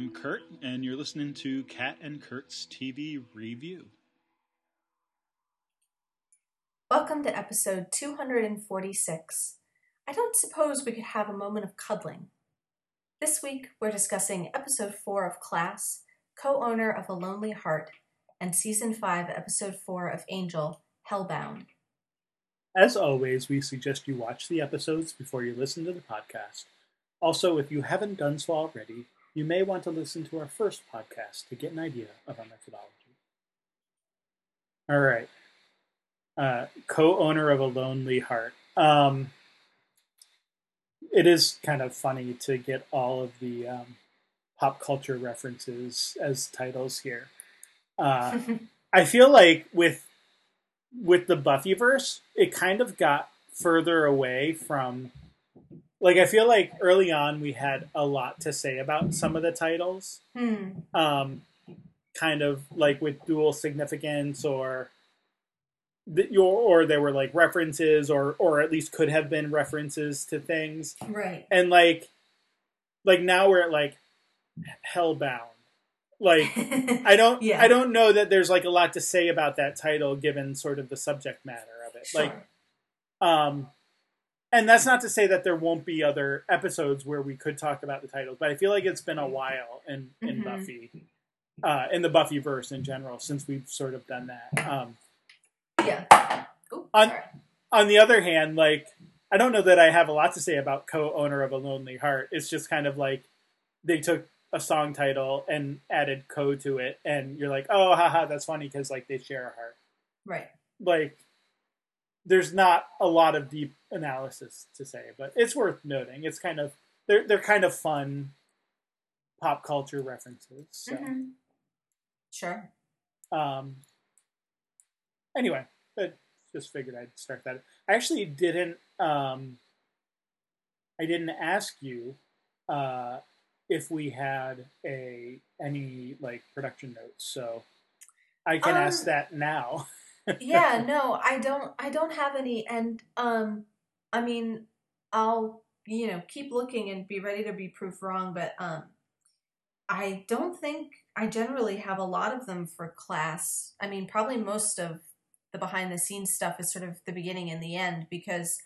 Kat. And I'm Kurt, and you're listening to Kat and Kurt's TV Review. Welcome to episode 246. I don't suppose we could have a moment of cuddling. This week, we're discussing episode 4 of Class, co owner of A Lonely Heart, and season 5, episode 4 of Angel, Hellbound. As always, we suggest you watch the episodes before you listen to the podcast. Also, if you haven't done so already, you may want to listen to our first podcast to get an idea of our methodology. All right. Uh, co owner of a lonely heart. Um, it is kind of funny to get all of the um, pop culture references as titles here. Uh, I feel like with with the Buffyverse, it kind of got further away from like I feel like early on we had a lot to say about some of the titles. Hmm. Um, kind of like with dual significance or the, or there were like references or or at least could have been references to things Right. and like like now we're at like hellbound like i don't Yeah. i don't know that there's like a lot to say about that title given sort of the subject matter of it Sure. like um and that's not to say that there won't be other episodes where we could talk about the titles but i feel like it's been a while in in Mhm. buffy uh in the buffy verse in general since we've sort of done that um yeah. Ooh, On- on the other hand, like I don't know that I have a lot to say about co-owner of a lonely heart. It's just kind of like they took a song title and added co to it, and you're like, oh, haha, that's funny because like they share a heart. Right. Like, there's not a lot of deep analysis to say, but it's worth noting. It's kind of they're they're kind of fun pop culture references. So, Mhm. Sure. um, anyway, I just figured I'd start that. I actually didn't. Um, I didn't ask you uh, if we had a any like production notes, so I can ask Um, that now. yeah no i don't i don't have any and um i mean i'll you know keep looking and be ready to be proved wrong but um i don't think i generally have a lot of them for class i mean probably most of the behind the scenes stuff is sort of the beginning and the end because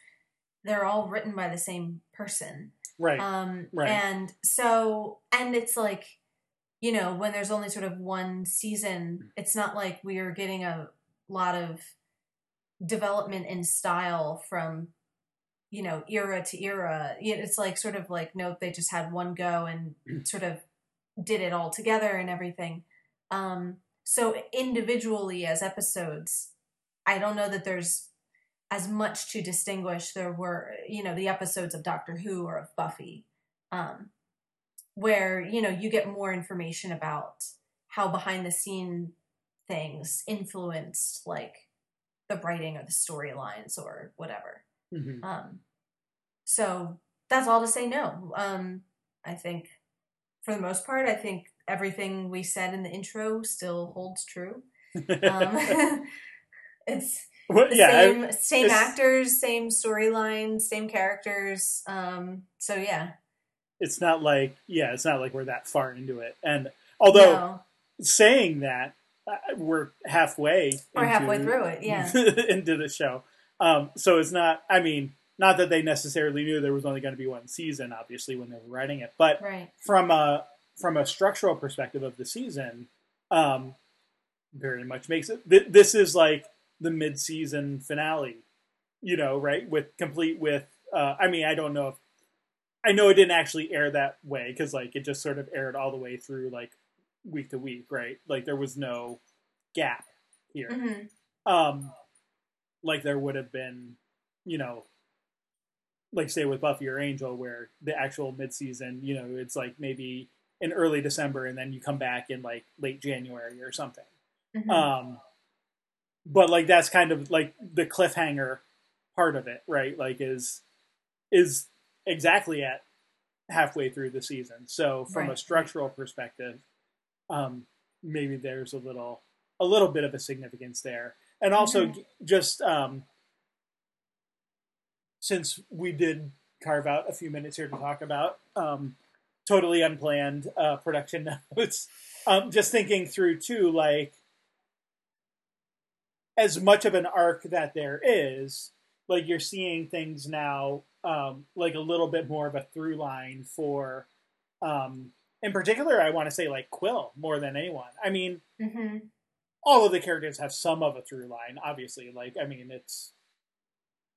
they're all written by the same person right. um, Right. And so, and it's like, you know, when there's only sort of one season, it's not like we are getting a lot of development in style from, you know, era to era. It's like sort of like, nope, they just had one go and sort of did it all together and everything. Um, so individually as episodes, I don't know that there's as much to distinguish. There were, you know, the episodes of Doctor Who or of Buffy, um, where you know you get more information about how behind the scene things influenced like the writing or the storylines or whatever. Mhm. Um, so that's all to say no. Um, I think for the most part, I think everything we said in the intro still holds true. Um, it's Well, the yeah, I- same same it's- actors, same storyline, same characters. Um, so yeah. it's not like yeah, it's not like we're that far into it. And although no, saying that, uh, we're halfway. we're halfway through it. Yeah. into the show. Um, so it's not. I mean, not that they necessarily knew there was only going to be one season, obviously, when they were writing it. But right. from a from a structural perspective of the season, um, very much makes it. Th- this is like the mid season finale, you know, right? With complete with. Uh, I mean, I don't know if I know it didn't actually air that way because like it just sort of aired all the way through like week to week, right? Like there was no gap here hmm um like there would have been you know like say with buffy or angel where the actual mid-season you know it's like maybe in early december and then you come back in like late january or something. Hmm um but like that's kind of like the cliffhanger part of it right? Like is is exactly at halfway through the season. So from a structural perspective um maybe there's a little a little bit of a significance there and also Mhm. just um since we did carve out a few minutes here to talk about um totally unplanned uh, production notes. Um, just thinking through too, like as much of an arc that there is, like you're seeing things now, um, like a little bit more of a through line for, um, in particular, I want to say like Quill more than anyone. I mean, Mm-hmm. All of the characters have some of a through line, obviously. Like, I mean, it's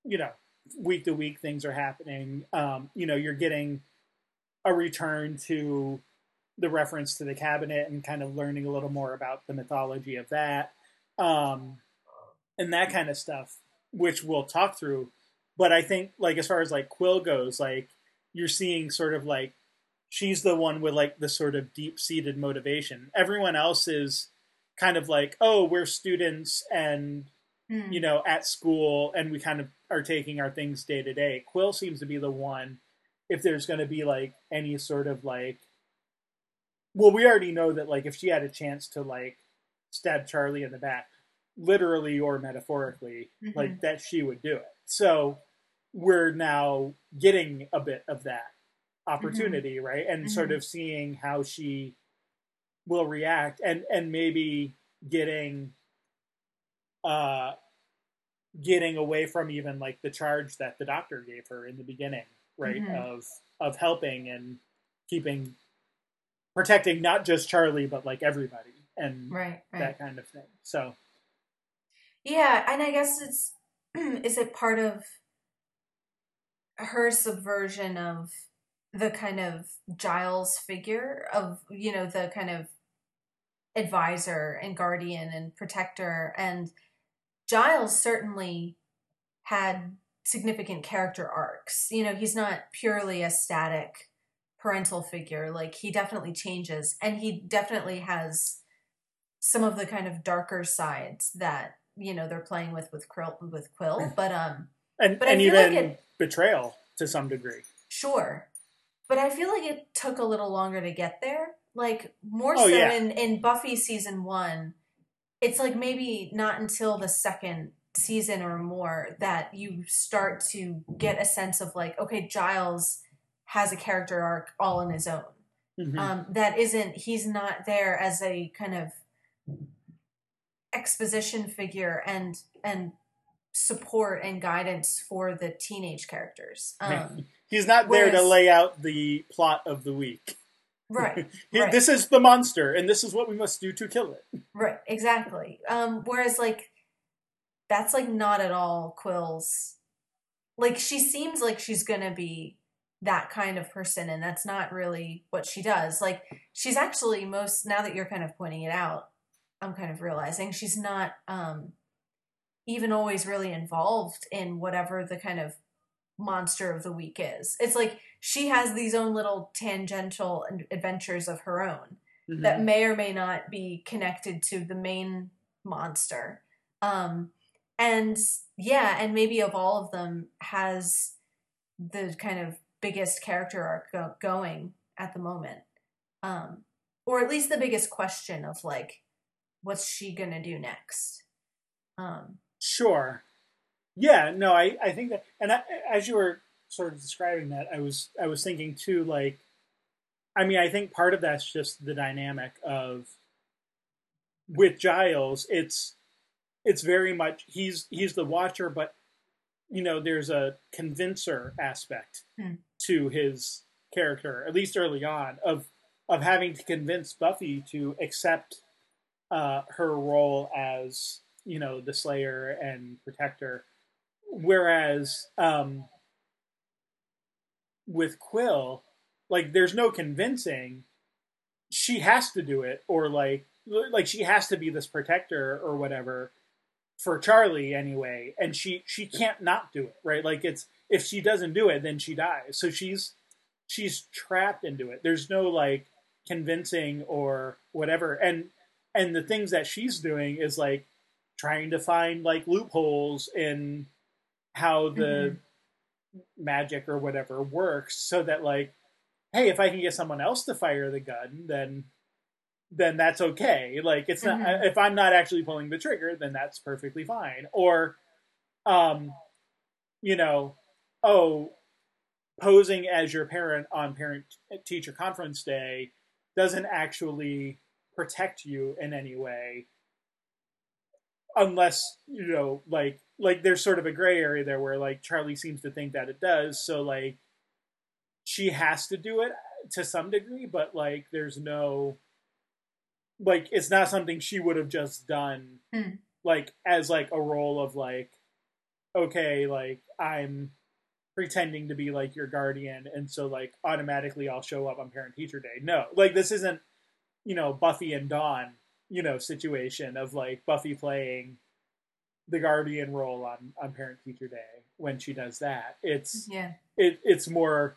you know, week to week things are happening. Um, you know, you're getting a return to the reference to the cabinet and kind of learning a little more about the mythology of that. Um, and that kind of stuff, which we'll talk through. But I think like as far as like Quill goes, like you're seeing sort of like she's the one with like the sort of deep seated motivation. Everyone else is kind of like, oh, we're students and Mm. you know, at school and we kind of are taking our things day to day. Quill seems to be the one, if there's going to be like any sort of like, well, we already know that like if she had a chance to like stab Charlie in the back, literally or metaphorically, Mhm. like that she would do it. So we're now getting a bit of that opportunity, right? And sort Mhm. of seeing how she will react and and maybe getting uh getting away from even like the charge that the doctor gave her in the beginning, right? Mhm. Of of helping and keeping protecting not just Charlie but like everybody and Right. Right. that kind of thing. So Yeah, and I guess it's is it part of her subversion of the kind of Giles figure of you know the kind of advisor and guardian and protector and Giles certainly had significant character arcs. You know, he's not purely a static parental figure. Like he definitely changes and he definitely has some of the kind of darker sides that you know they're playing with with Quill with Quill, but um and But and feel like even it- betrayal to some degree. sure. But I feel like it took a little longer to get there. Like more Oh, so yeah. in in Buffy season 1, it's like maybe not until the second season or more that you start to get a sense of like okay, Giles has a character arc all on his own. Mhm. um, that isn't he's not there as a kind of exposition figure and and support and guidance for the teenage characters um, He's not there to lay out the plot of the week. Right Right. This is the monster, and this is what we must do to kill it. right exactly um, whereas like that's like not at all quill's like she seems like she's gonna be that kind of person and that's not really what she does like she's actually most now that you're kind of pointing it out i'm kind of realizing she's not um even always really involved in whatever the kind of monster of the week is it's like she has these own little tangential adventures of her own Mm-hmm. that may or may not be connected to the main monster. Um, and yeah, and maybe of all of them has the kind of biggest character arc go- going at the moment. Um, or at least the biggest question of like, what's she gonna do next? Um, Sure. Yeah, no, I, I think that, and I, as you were sort of describing that, I was I was thinking too, like, I mean, I think part of that's just the dynamic of with Giles. It's it's very much he's he's the watcher, but you know, there's a convincer aspect Hmm. to his character, at least early on, of of having to convince Buffy to accept uh, her role as you know the Slayer and Protector, whereas um, with Quill, like there's no convincing. She has to do it, or like like she has to be this protector or whatever for Charlie anyway, and she she can't not do it, right? Like it's if she doesn't do it, then she dies. So she's she's trapped into it. There's no like convincing or whatever. And and the things that she's doing is like trying to find like loopholes in how the magic or whatever works so that like hey if i can get someone else to fire the gun then then that's okay. Like it's not Mhm. if i'm not actually pulling the trigger then that's perfectly fine. Or um you know oh posing as your parent on parent teacher conference day doesn't actually protect you in any way unless you know like like there's sort of a gray area there where like charlie seems to think that it does so like she has to do it to some degree but like there's no like it's not something she would have just done Hmm. like as like a role of like okay like i'm pretending to be like your guardian and so like automatically i'll show up on parent teacher day no like this isn't you know buffy and dawn you know situation of like buffy playing the guardian role on on parent teacher day when she does that. It's Yeah. it it's more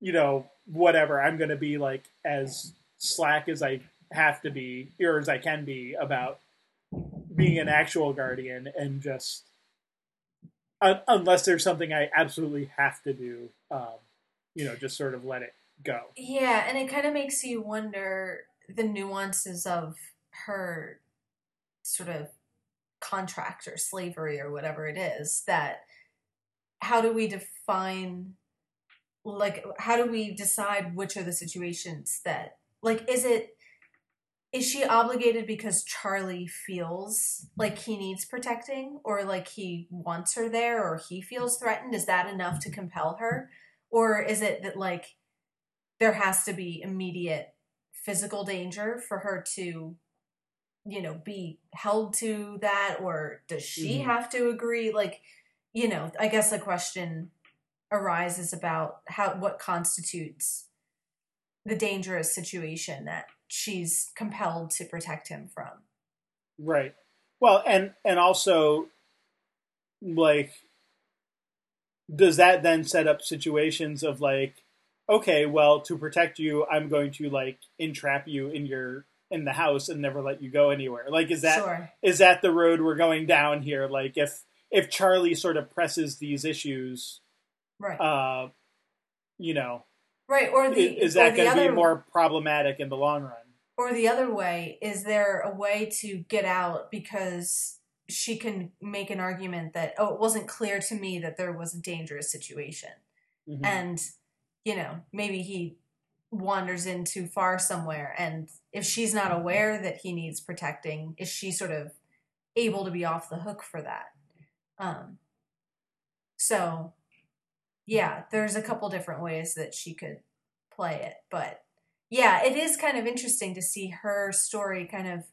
you know whatever. I'm gonna be like as slack as i have to be or as i can be about being an actual guardian and just un- unless there's something i absolutely have to do um you know just sort of let it go. Yeah, and it kind of makes you wonder the nuances of her sort of contract or slavery or whatever it is that how do we define like how do we decide which are the situations that like is it is she obligated because Charlie feels like he needs protecting or like he wants her there or he feels threatened? Is that enough to compel her? Or is it that like there has to be immediate physical danger for her to you know be held to that or does she Mhm. have to agree like you know i guess the question arises about how what constitutes the dangerous situation that she's compelled to protect him from Right. Well, and and also like does that then set up situations of like okay, well, to protect you, I'm going to like entrap you in your in the house and never let you go anywhere. Like is that is sure that the road we're going down here? Like if if Charlie sort of presses these issues right uh you know, right or the is or that going to be more problematic in the long run? Or the other way, is there a way to get out because she can make an argument that, oh, it wasn't clear to me that there was a dangerous situation. Mhm. And, you know, maybe he wanders in too far somewhere. And if she's not aware that he needs protecting, is she sort of able to be off the hook for that? Um, so, yeah, there's a couple different ways that she could play it. But yeah, it is kind of interesting to see her story kind of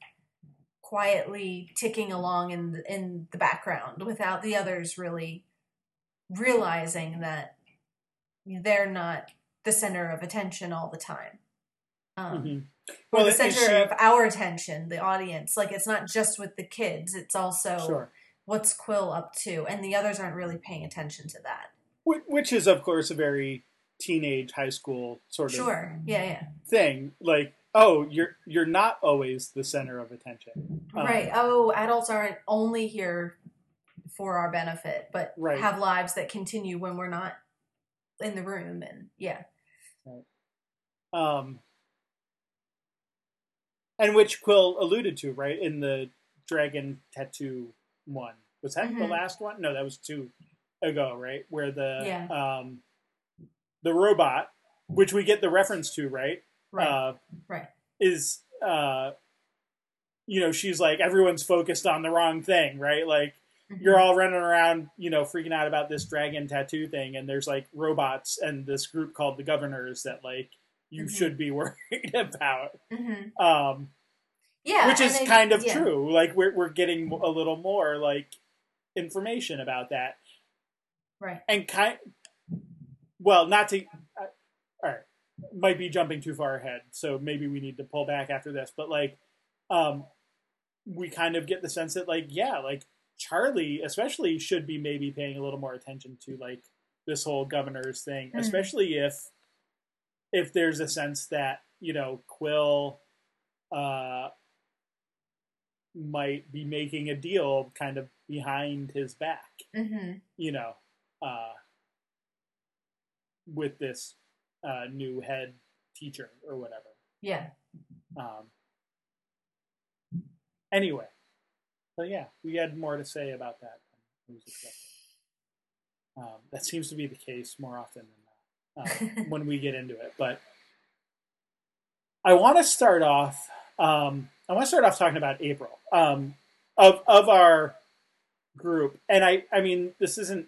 quietly ticking along in the, in the background without the others really realizing that they're not the center of attention all the time. Um, Mhm. or the center she- of our attention, the audience. Like it's not just with the kids; it's also Sure. what's Quill up to, and the others aren't really paying attention to that. Which is of course a very teenage high school sort of Sure, yeah, yeah, thing like oh you're you're not always the center of attention Um, right. Oh, adults aren't only here for our benefit, but Right. have lives that continue when we're not in the room, and yeah, Right. um and which quill alluded to right in the dragon tattoo one was that the Mhm. last one no that was two ago right where the Yeah. um the robot which we get the reference to right right, uh right, is uh you know she's like everyone's focused on the wrong thing right like. You're all running around, you know, freaking out about this dragon tattoo thing, and there's like robots and this group called the Governors that like you Mhm. should be worried about, Mhm. um, yeah, which is I- kind of yeah. true. Like we're we're getting a little more like information about that, right? and kind. Well, not to. Uh, all right, might be jumping too far ahead, so maybe we need to pull back after this. But like, um, we kind of get the sense that like, yeah, like Charlie especially should be maybe paying a little more attention to like this whole governor's thing, Mhm. especially if if there's a sense that you know Quill uh, might be making a deal kind of behind his back, hmm you know, uh, with this uh, new head teacher or whatever. Yeah, Um, anyway, so yeah, we had more to say about that. Um, that seems to be the case more often than not um, when we get into it. But I want to start off. Um, I want to start off talking about April um, of of our group, and I I mean this isn't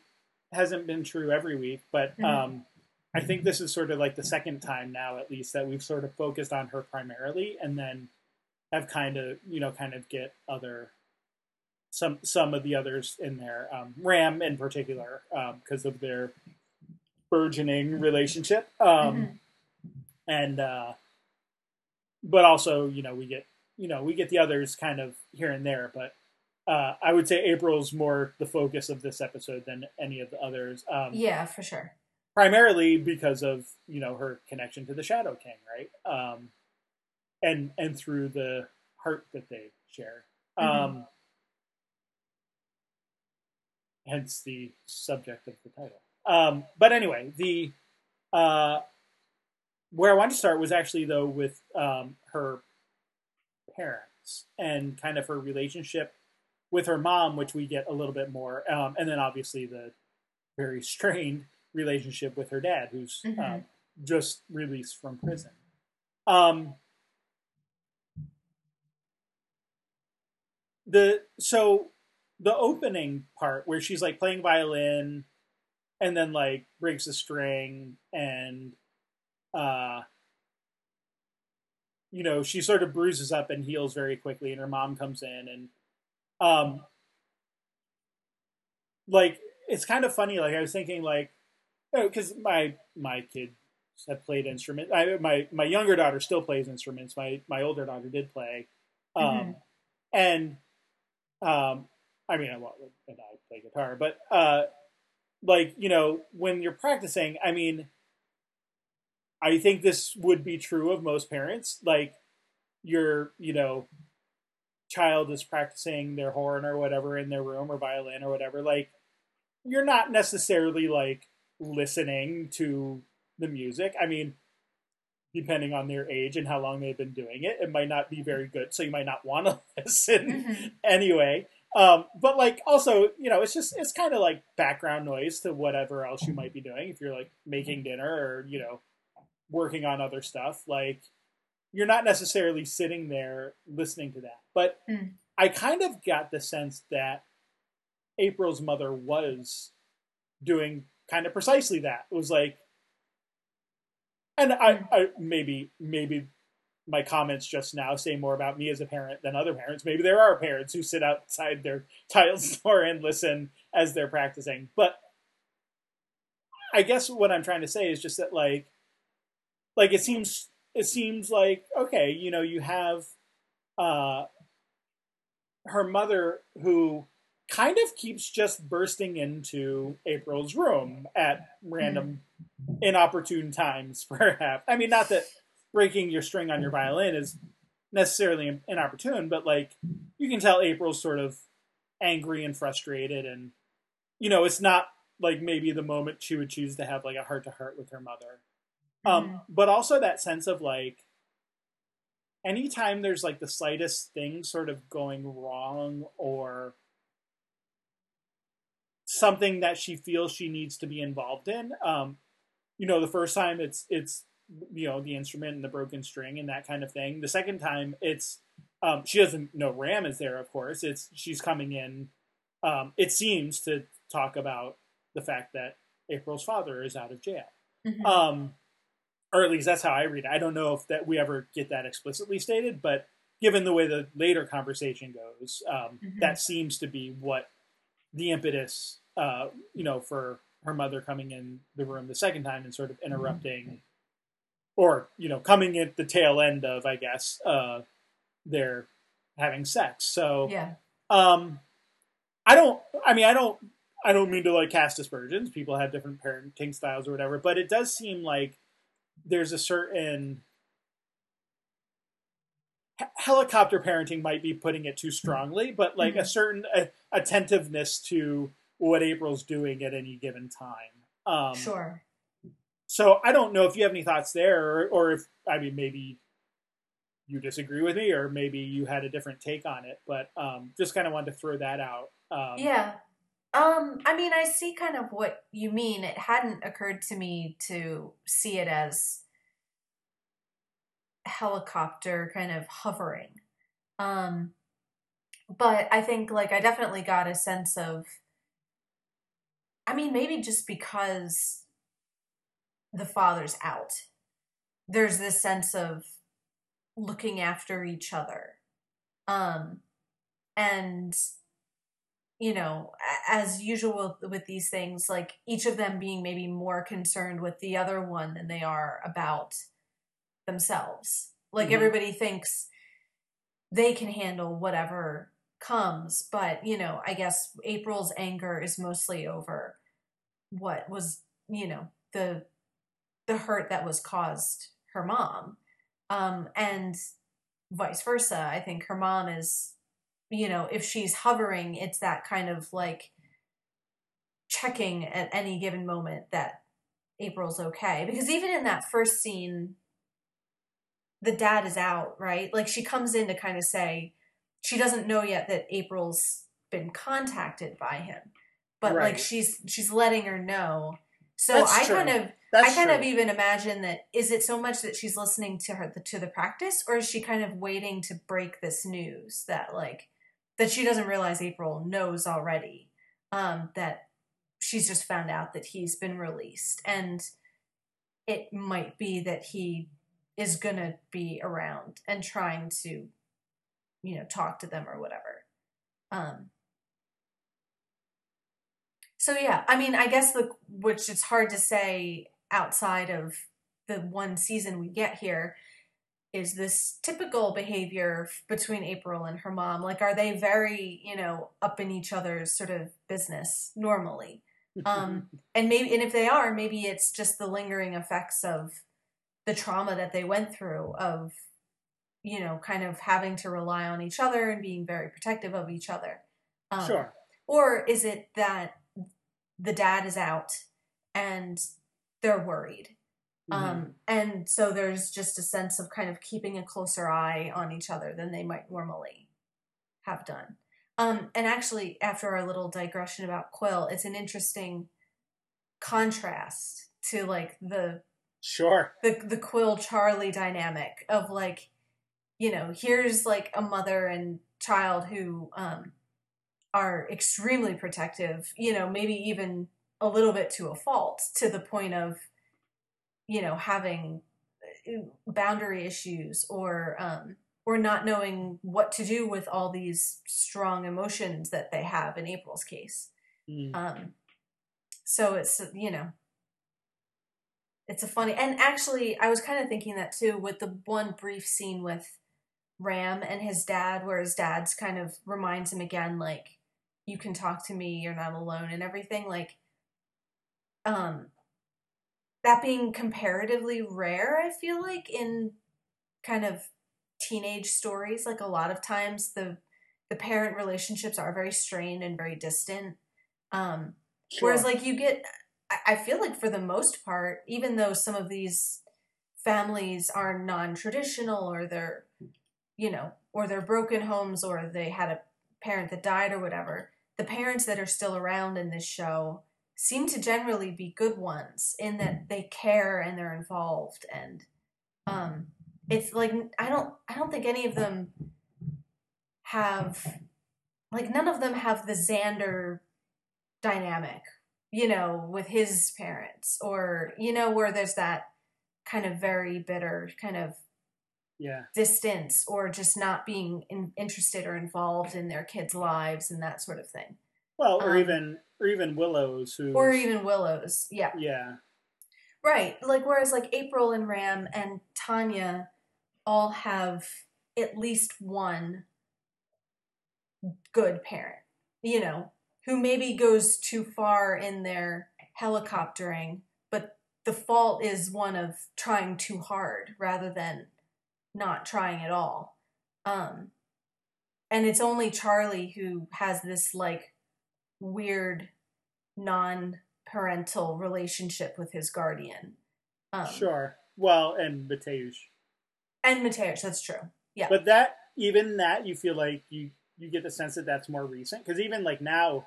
hasn't been true every week, but Mhm. um, I think this is sort of like the second time now, at least, that we've sort of focused on her primarily, and then have kind of you know kind of get other some some of the others in there, um, Ram in particular, because of their burgeoning relationship, um, Mhm. and uh, but also you know we get you know we get the others kind of here and there, but. Uh, I would say April's more the focus of this episode than any of the others. Um, yeah, for sure. primarily because of you know her connection to the Shadow King, right? Um, and and through the heart that they share. Um, hence the subject of the title. Um, but anyway, the uh, where I wanted to start was actually though with um, her parents and kind of her relationship with her mom, which we get a little bit more, um, and then obviously the very strained relationship with her dad, who's um, just released from prison. Um, the so the opening part where she's like playing violin and then like breaks a string and uh you know she sort of bruises up and heals very quickly and her mom comes in and um like it's kind of funny like i was thinking like because my my kids have played instruments I, my my younger daughter still plays instruments my my older daughter did play um Mhm. and um i mean well and i play guitar but uh like you know when you're practicing i mean i think this would be true of most parents. Like your you know child is practicing their horn or whatever in their room or violin or whatever like you're not necessarily like listening to the music. I mean depending on their age and how long they've been doing it it might not be very good so you might not want to listen Mhm. anyway um but like also you know it's just it's kind of like background noise to whatever else you might be doing. If you're like making dinner or you know working on other stuff like you're not necessarily sitting there listening to that. But Mm. i kind of got the sense that april's mother was doing kind of precisely that. It was like and I, I maybe maybe my comments just now say more about me as a parent than other parents. Maybe there are parents who sit outside their tile store and listen as they're practicing. But I guess what I'm trying to say is just that like like it seems it seems like okay, you know, you have uh her mother who kind of keeps just bursting into April's room at random inopportune times perhaps. I mean not that breaking your string on your violin is necessarily inopportune, but like you can tell April's sort of angry and frustrated, and you know it's not like maybe the moment she would choose to have like a heart to heart with her mother. Um, Mhm. but also that sense of like anytime there's like the slightest thing sort of going wrong or something that she feels she needs to be involved in um you know the first time it's it's you know the instrument and the broken string and that kind of thing. The second time it's um she doesn't know ram is there of course. It's she's coming in um it seems to talk about the fact that april's father is out of jail. Mhm. um or at least that's how i read it. I don't know if that we ever get that explicitly stated but given the way the later conversation goes um Mhm. that seems to be what the impetus uh you know for her mother coming in the room the second time and sort of interrupting or you know coming at the tail end of i guess uh their having sex so yeah. um i don't i mean i don't i don't mean to like cast aspersions people have different parenting styles or whatever but it does seem like there's a certain helicopter parenting might be putting it too strongly but like a Mhm. certain uh, attentiveness to what april's doing at any given time um sure. So I don't know if you have any thoughts there, or, or if I mean maybe you disagree with me, or maybe you had a different take on it. But um, just kind of wanted to throw that out. Um, Yeah. Um, I mean, I see kind of what you mean. It hadn't occurred to me to see it as helicopter kind of hovering. Um, but I think like I definitely got a sense of I mean maybe just because the father's out. There's this sense of looking after each other. Um and you know, as usual with these things, like each of them being maybe more concerned with the other one than they are about themselves. Like mm-hmm. everybody thinks they can handle whatever comes, but you know, I guess April's anger is mostly over what was, you know, the the hurt that was caused her mom. Um and vice versa. I think her mom is you know, if she's hovering, it's that kind of like checking at any given moment that April's okay. Because even in that first scene, the dad is out, right? Like she comes in to kind of say she doesn't know yet that April's been contacted by him. But right. like she's she's letting her know. So That's I true. kind of That's I kind true. of even imagine that is it so much that she's listening to her to the practice or is she kind of waiting to break this news that like that she doesn't realize April knows already um, that she's just found out that he's been released and it might be that he is gonna be around and trying to you know talk to them or whatever um so yeah i mean i guess the which it's hard to say outside of the one season we get here is this typical behavior between April and her mom? Like, are they very, you know, up in each other's sort of business normally? Um, and maybe, and if they are, maybe it's just the lingering effects of the trauma that they went through of, you know, kind of having to rely on each other and being very protective of each other. Um, sure. Or is it that the dad is out and they're worried Mm-hmm. Um, and so there's just a sense of kind of keeping a closer eye on each other than they might normally have done. Um, and actually, after our little digression about Quill, it's an interesting contrast to like the sure the the Quill Charlie dynamic of like, you know, here's like a mother and child who um, are extremely protective, you know, maybe even a little bit to a fault, to the point of you know having uh, boundary issues or um, or not knowing what to do with all these strong emotions that they have in April's case. Mm. Um, so it's you know it's a funny and actually I was kind of thinking that too with the one brief scene with Ram and his dad where his dad's kind of reminds him again like you can talk to me you're not alone and everything like um that being comparatively rare, I feel like in kind of teenage stories, like a lot of times the the parent relationships are very strained and very distant. Um, sure. Whereas, like you get, I feel like for the most part, even though some of these families are non-traditional or they're, you know, or they're broken homes or they had a parent that died or whatever, the parents that are still around in this show seem to generally be good ones in that they care and they're involved and um it's like I don't I don't think any of them have like none of them have the Xander dynamic, you know, with his parents or you know where there's that kind of very bitter kind of yeah distance or just not being in, interested or involved in their kids' lives and that sort of thing. Well, or um, even or even Willows who or even Willows, yeah, yeah, right. Like whereas like April and Ram and Tanya all have at least one good parent, you know, who maybe goes too far in their helicoptering, but the fault is one of trying too hard rather than not trying at all. Um, and it's only Charlie who has this like weird non-parental relationship with his guardian. Um, sure. Well, and Matteusz. And Matteusz, that's true. Yeah. But that even that you feel like you you get the sense that that's more recent because even like now,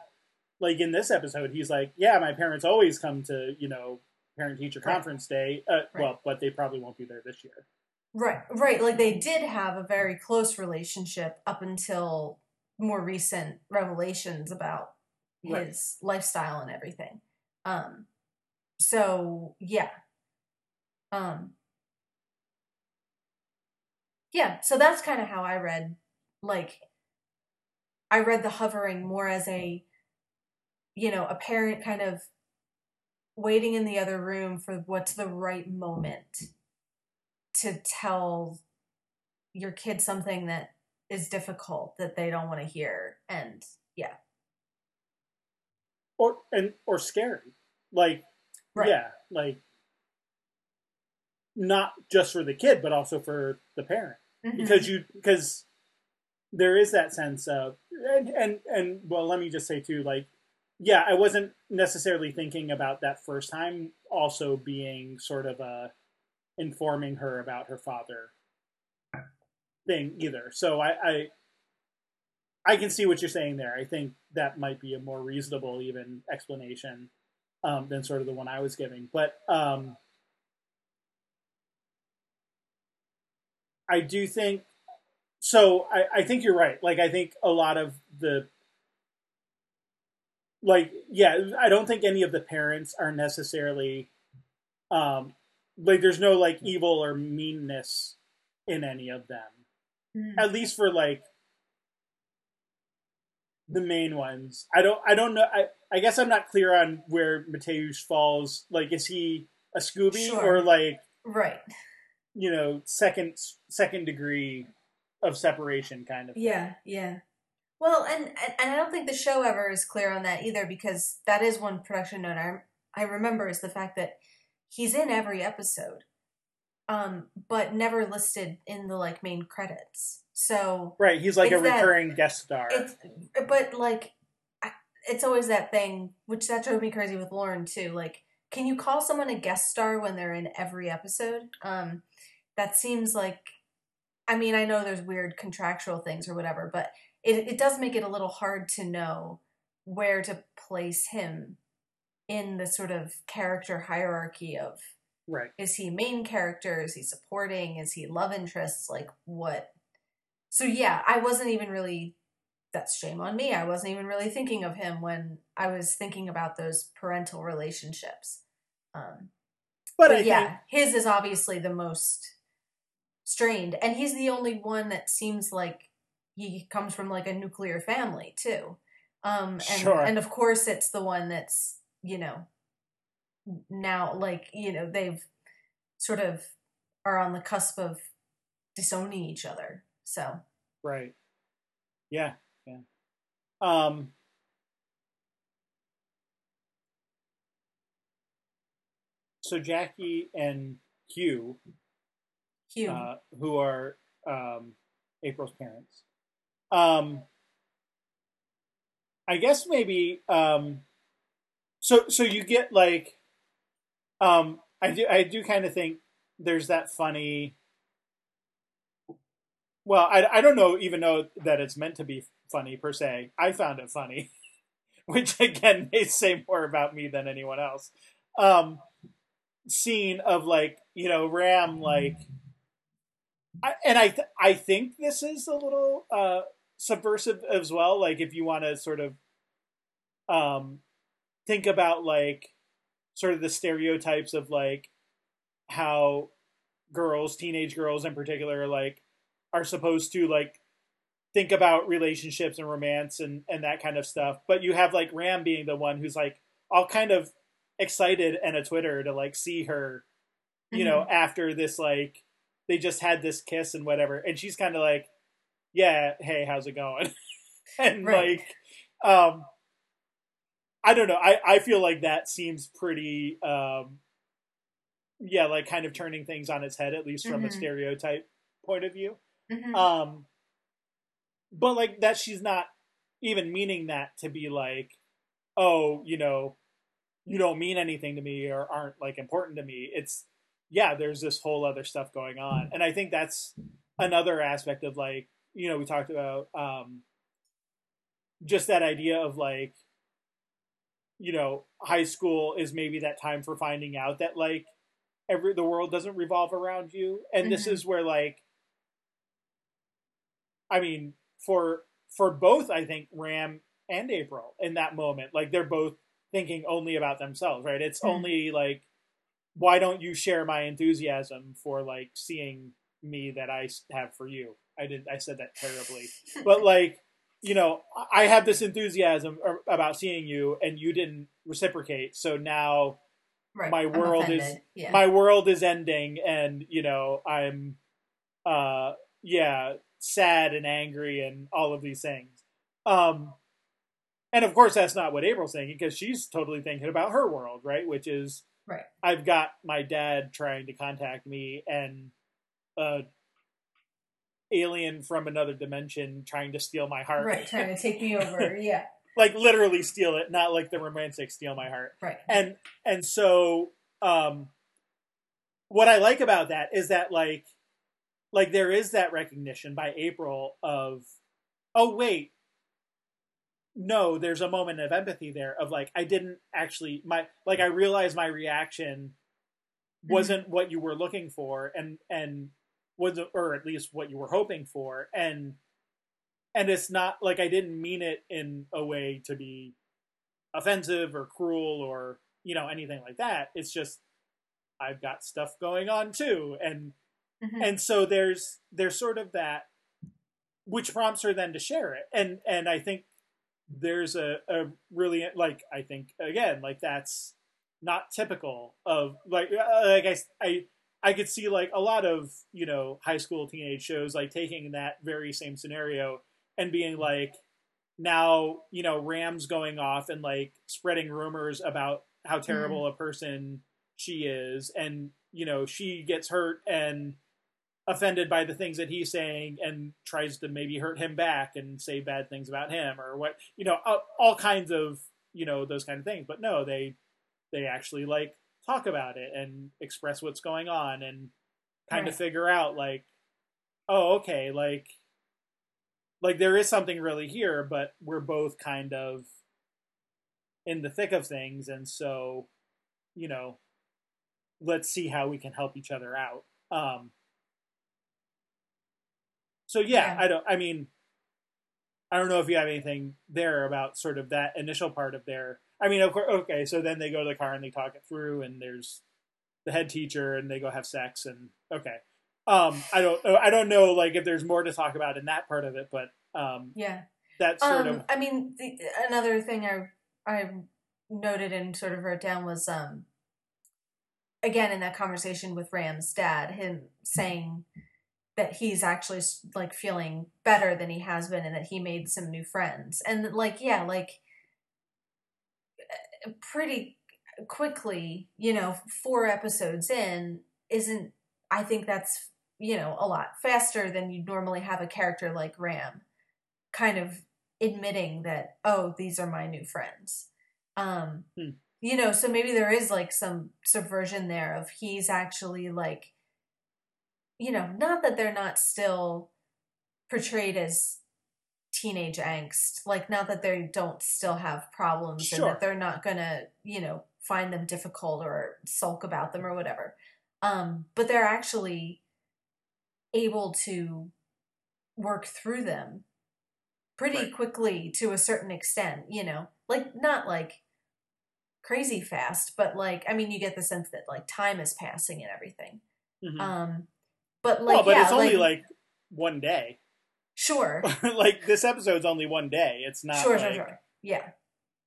like in this episode, he's like, yeah, my parents always come to you know parent teacher conference right. day. Uh, right. Well, but they probably won't be there this year. Right, right. Like they did have a very close relationship up until more recent revelations about his Right. lifestyle and everything. Um so yeah. Um Yeah, so that's kind of how I read like I read the hovering more as a you know, a parent kind of waiting in the other room for what's the right moment to tell your kid something that is difficult that they don't want to hear and yeah or and or scary. Like Right. yeah, like not just for the kid, but also for the parent. Mhm. because you because there is that sense of and, and and well let me just say too like yeah i wasn't necessarily thinking about that first time also being sort of a informing her about her father thing either so i i i can see what you're saying there i think that might be a more reasonable even explanation um, than sort of the one i was giving but um I do think so. I, I think you're right. Like, I think a lot of the, like, yeah, I don't think any of the parents are necessarily, um, like, there's no like evil or meanness in any of them. Mhm. At least for like the main ones. I don't. I don't know. I I guess I'm not clear on where Matteusz falls. Like, is he a Scooby Sure. or like right you know second second degree of separation kind of thing. yeah yeah well and and and i don't think the show ever is clear on that either because that is one production note i, I remember is the fact that he's in every episode um but never listed in the like main credits so right he's like a that- recurring guest star It's but like I- it's always that thing, which that drove me crazy with Lorne too. Like, can you call someone a guest star when they're in every episode? Um, that seems like. I mean, I know there's weird contractual things or whatever, but it it does make it a little hard to know where to place him in the sort of character hierarchy of right. is he main character? Is he supporting? Is he love interests? Like what? So yeah i wasn't even really that's shame on me. I wasn't even really thinking of him when i was thinking about those parental relationships. Um, but, but, i yeah think his is obviously the most strained and he's the only one that seems like he comes from like a nuclear family too. Um and Sure. and of course it's the one that's you know now like you know they've sort of are on the cusp of disowning each other so. Right. Yeah yeah. Um. So jackie and Huw Huw. uh, who are um, April's parents. Um, I guess maybe um, so. So you get like, um, I do. I do kind of think there's that funny. Well, I, I don't know even know that it's meant to be funny per se. I found it funny, which again may say more about me than anyone else. Um, scene of like you know Ram like I, and I th- I think this is a little uh, subversive as well. Like if you want to sort of um, think about like sort of the stereotypes of like how girls, teenage girls in particular, like are supposed to like think about relationships and romance and and that kind of stuff. But you have like Ram being the one who's like all kind of excited and a Twitter to like see her, you know, after this like they just had this kiss and whatever, and she's kind of like, "Yeah, hey, how's it going?" and Right. like, um, I don't know. I I feel like that seems pretty, um, yeah, like kind of turning things on its head, at least from a Mhm. stereotype point of view. Mhm. Um, but like that, she's not even meaning that to be like, oh, you know, you don't mean anything to me or aren't like important to me. It's yeah, there's this whole other stuff going on, and I think that's another aspect of like you know we talked about um, just that idea of like you know high school is maybe that time for finding out that like every the world doesn't revolve around you, and this Mhm. is where like, I mean, for for both, I think Ram and April in that moment, like they're both thinking only about themselves, right? It's Mhm. only like, why don't you share my enthusiasm for like seeing me that I have for you? I did, I said that terribly, but like, you know, I- have this enthusiasm about seeing you, and you didn't reciprocate, so now right. my world is- yeah. my world is ending and you know i'm uh yeah sad and angry and all of these things um and of course that's not what april's thinking because she's totally thinking about her world right which is Right. i've got my dad trying to contact me and uh alien from another dimension trying to steal my heart right, trying to take me over. Yeah. like literally steal it not like the romantic steal my heart Right. and and so um what i like about that is that like like there is that recognition by april of oh wait no there's a moment of empathy there of like i didn't actually my like i realized my reaction wasn't what you were looking for and and wasn't or at least what you were hoping for. And and it's not like i didn't mean it in a way to be offensive or cruel or you know anything like that. It's just i've got stuff going on too. And Mhm. and so there's there's sort of that which prompts her then to share it. And and i think there's a, a really like i think again like that's not typical of like uh, like I, I i could see like a lot of you know high school teenage shows like taking that very same scenario and being like now you know rams going off and like spreading rumors about how mm-hmm. terrible a person she is and you know she gets hurt and offended by the things that he's saying and tries to maybe hurt him back and say bad things about him or what you know all, all kinds of you know those kind of things. But no they they actually like talk about it and express what's going on and kind of figure out like oh okay like like there is something really here but we're both kind of in the thick of things and so you know let's see how we can help each other out um so yeah, Yeah. i don't i mean i don't know if you have anything there about sort of that initial part of their i mean of course okay so then they go to the car and they talk it through and there's the head teacher and they go have sex and okay um i don't i don't know like if there's more to talk about in that part of it but um Yeah. that sort Um, of I mean, the, another thing I I noted and sort of wrote down was um again in that conversation with Ram's dad, him saying that he's actually like feeling better than he has been, and that he made some new friends, and like yeah, like uh, pretty quickly, you know, four episodes in isn't. I think that's you know a lot faster than you'd normally have a character like Ram kind of admitting that oh these are my new friends um Hmm. you know so maybe there is like some subversion there of he's actually like you know not that they're not still portrayed as teenage angst like not that they don't still have problems and that they're not gonna you know find them difficult or sulk about them or whatever um but they're actually able to work through them pretty Right. quickly to a certain extent, you know, like not like crazy fast, but like I mean, you get the sense that like time is passing and everything. mhm. Um, but like well but yeah, it's only like, one day sure, like this episode's only one day it's not sure, like sure, sure, yeah,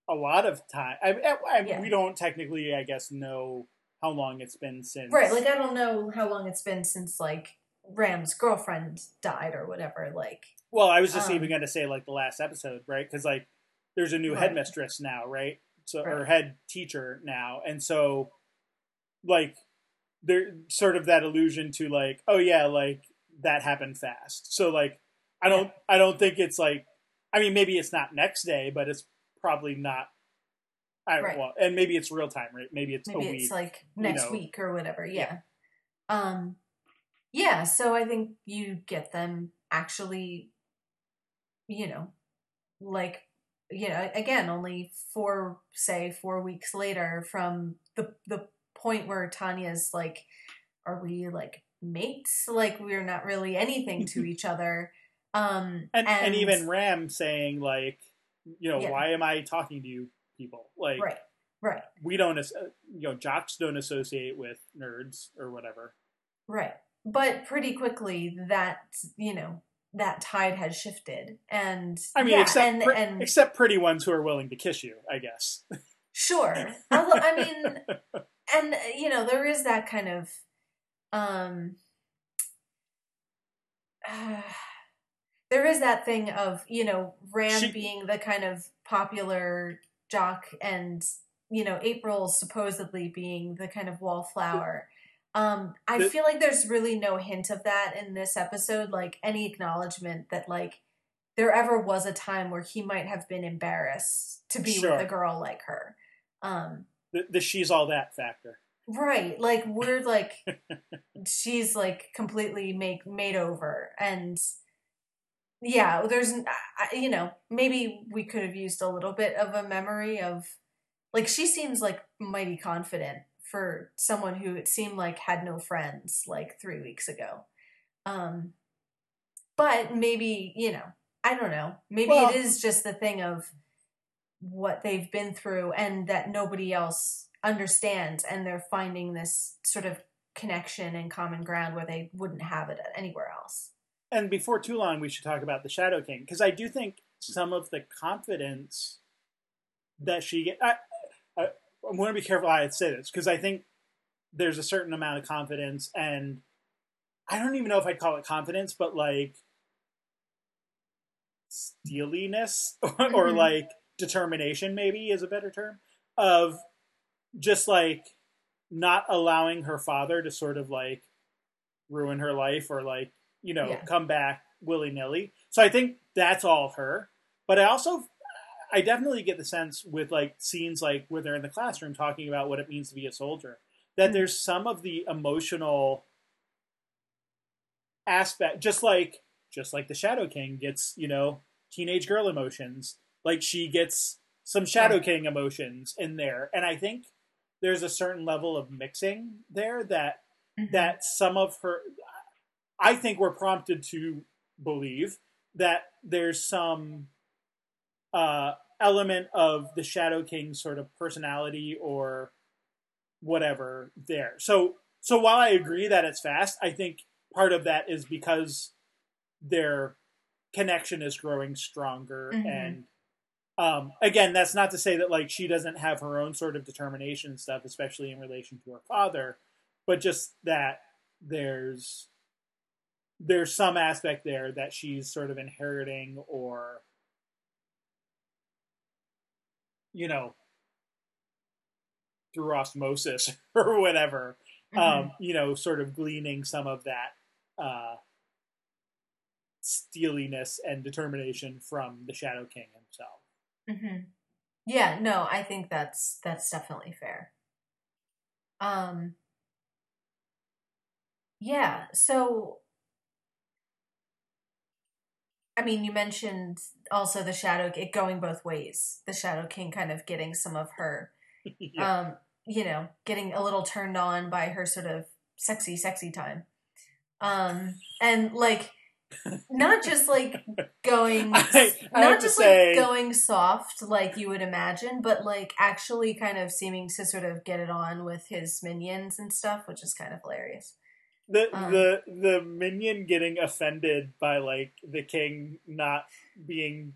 a lot of time I, I, I- Yeah. we don't technically i guess know how long it's been since right. Like I don't know how long it's been since like Ram's girlfriend died or whatever. Like Well, I was just Um, even going to say like the last episode, right? Because like there's a new Right. headmistress now, right? So or head teacher now, and so like there sort of that allusion to like, oh yeah, like that happened fast. So like I don't I don't think it's like I mean maybe it's not next day, but it's probably not. I Right. well, and maybe it's real time, right? Maybe it's maybe a week. it's like you next know. week or whatever. Yeah. Yeah. Um yeah, so I think you get them actually you know like you know again only four say 4 weeks later from the the point where Tanya's like, "Are we like mates? Like we're not really anything to each other." Um, and, and even Ram saying like, you know, Yeah. why am I talking to you people? Like, right, right, we don't, as- uh, you know, jocks don't associate with nerds or whatever. right. But pretty quickly, that you know that tide has shifted, and I mean, yeah, except and, pre- and except pretty ones who are willing to kiss you, I guess. Sure. I mean, and uh, you know, there is that kind of, um, there is that thing of you know Ram She- being the kind of popular jock, and you know April supposedly being the kind of wallflower. Um, I The- feel like there's really no hint of that in this episode. Like any acknowledgement that like there ever was a time where he might have been embarrassed to be Sure. with a girl like her. Um, The, the she's all that factor. right. Like we're like she's like completely make made over and yeah, there's you know, maybe we could have used a little bit of a memory of like she seems like mighty confident for someone who it seemed like had no friends like 3 weeks ago. Um but maybe, you know, I don't know. Maybe Well- it is just the thing of what they've been through and that nobody else understands and they're finding this sort of connection and common ground where they wouldn't have it anywhere else. And before too long, we should talk about the Shadow King because I do think some of the confidence that she get. I, I, I'm going to be careful how I say this because I think there's a certain amount of confidence, and I don't even know if I'd call it confidence, but like steeliness or, or Mhm. like determination, maybe is a better term of just like not allowing her father to sort of like ruin her life or like you know Yeah. come back willy nilly. So I think that's all her. But I also I definitely get the sense with like scenes like where they're in the classroom talking about what it means to be a soldier that Mhm. there's some of the emotional aspect just like just like the Shadow King gets, you know, teenage girl emotions. Like she gets some Shadow. King emotions in there. And I think there's a certain level of mixing there that that some of her I think we're prompted to believe that there's some uh, element of the Shadow King's sort of personality or whatever there. So so while I agree that it's fast, I think part of that is because their connection is growing stronger Mhm. and um, again, that's not to say that like she doesn't have her own sort of determination and stuff, especially in relation to her father, but just that there's there's some aspect there that she's sort of inheriting or you know through osmosis or whatever Mhm. um you know sort of gleaning some of that uh steeliness and determination from the shadow king himself hmm Yeah, no, I think that's that's definitely fair. Um Yeah, so I mean, you mentioned also the shadow it going both ways. The shadow king kind of getting some of her yeah. um, you know, getting a little turned on by her sort of sexy, sexy time. Um, and like, not just like going, I- I not just say- like going soft like you would imagine, but like actually kind of seeming to sort of get it on with his minions and stuff, which is kind of hilarious. The um, the the minion getting offended by like the king not being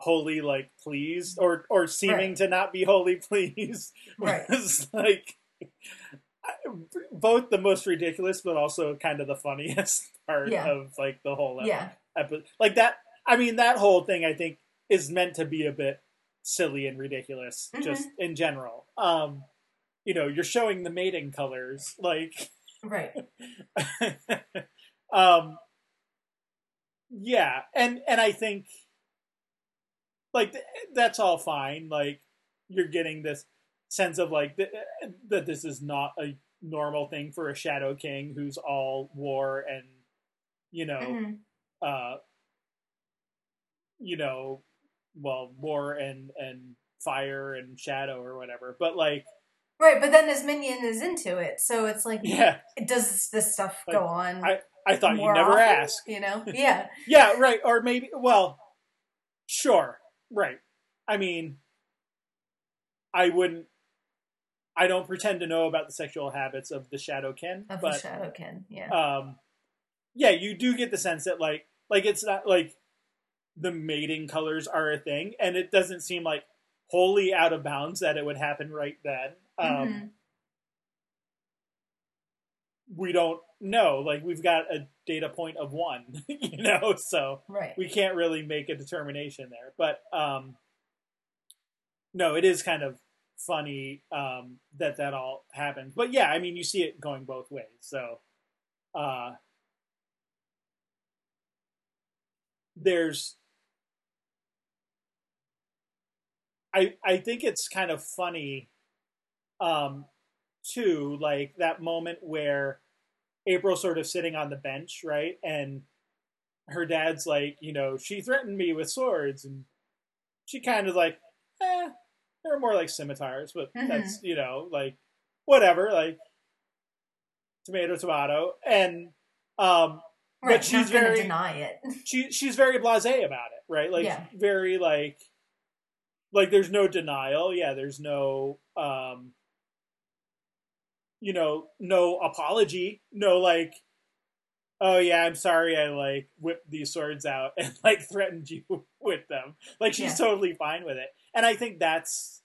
wholly like pleased or or seeming Right. to not be wholly pleased Right. was like both the most ridiculous but also kind of the funniest part Yeah. of like the whole Yeah. episode like that i mean that whole thing i think is meant to be a bit silly and ridiculous just Mm-hmm. in general um you know you're showing the mating colors like Right. um yeah and and i think like th- that's all fine like you're getting this sense of like th- that this is not a normal thing for a shadow king who's all war and you know Mhm. uh you know well war and and fire and shadow or whatever but like Right, but then his minion is into it, so it's like, Yeah, does this stuff Like, go on? I thought you'd never often? ask. You know? Yeah. Yeah, right. Or maybe, well, sure, right. I mean, I wouldn't. I don't pretend to know about the sexual habits of the Shadowkin, Of but the Shadow Shadowkin, yeah. um, yeah, you do get the sense that like, like it's not like the mating colors are a thing, and it doesn't seem like wholly out of bounds that it would happen right then. Um, Mhm. We don't know. Like we've got a data point of one, you know, so Right. we can't really make a determination there. But um, no, it is kind of funny um, that that all happened. But yeah, I mean, you see it going both ways. So uh, there's, I I think it's kind of funny, um, too, like that moment where April's sort of sitting on the bench, right, and her dad's like, you know, she threatened me with swords, and she kind of like, eh, they're more like scimitars, but Mhm. that's you know, like whatever, like tomato, tomato, and um, Right. but she's very- deny it. she she's very blasé about it, right? Like Yeah. very like like there's no denial. Yeah, there's no um you know, no apology, no like oh yeah, I'm sorry I like whipped these swords out and like threatened you with them. Like she's Yeah. totally fine with it. And I think that's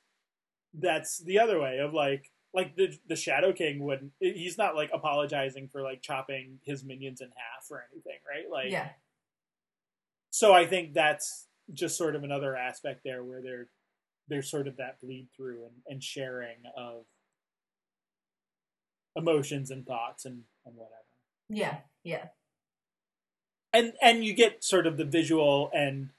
that's the other way of like like the the Shadow King wouldn't he's not like apologizing for like chopping his minions in half or anything, right? Like yeah. so I think that's just sort of another aspect there where there there's sort of that bleed through and, and sharing of emotions and thoughts and, and whatever. Yeah. Yeah. And and you get sort of the visual and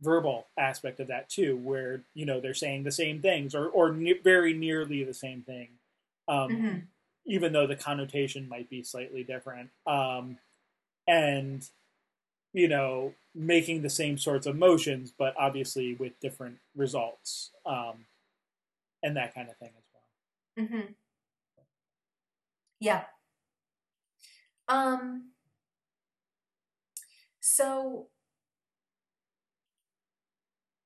verbal aspect of that too, where you know they're saying the same things or or ne- very nearly the same thing, um, Mhm. even though the connotation might be slightly different. Um, and you know, making the same sorts of motions, but obviously with different results, um, and that kind of thing as well. Mm-hmm. Yeah. Um. So,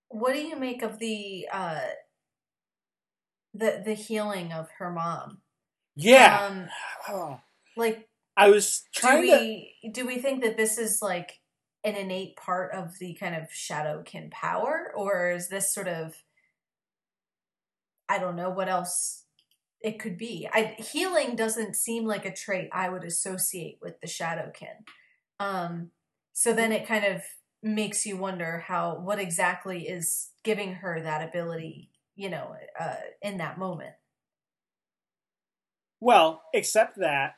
what do you make of the uh the the healing of her mom? Yeah, Um, like, I was do trying to. do we think that this is like an innate part of the kind of shadowkin power, or is this sort of I don't know what else it could be. I healing doesn't seem like a trait I would associate with the shadowkin. Um, so then it kind of makes you wonder how what exactly is giving her that ability, you know, uh, in that moment. Well, except that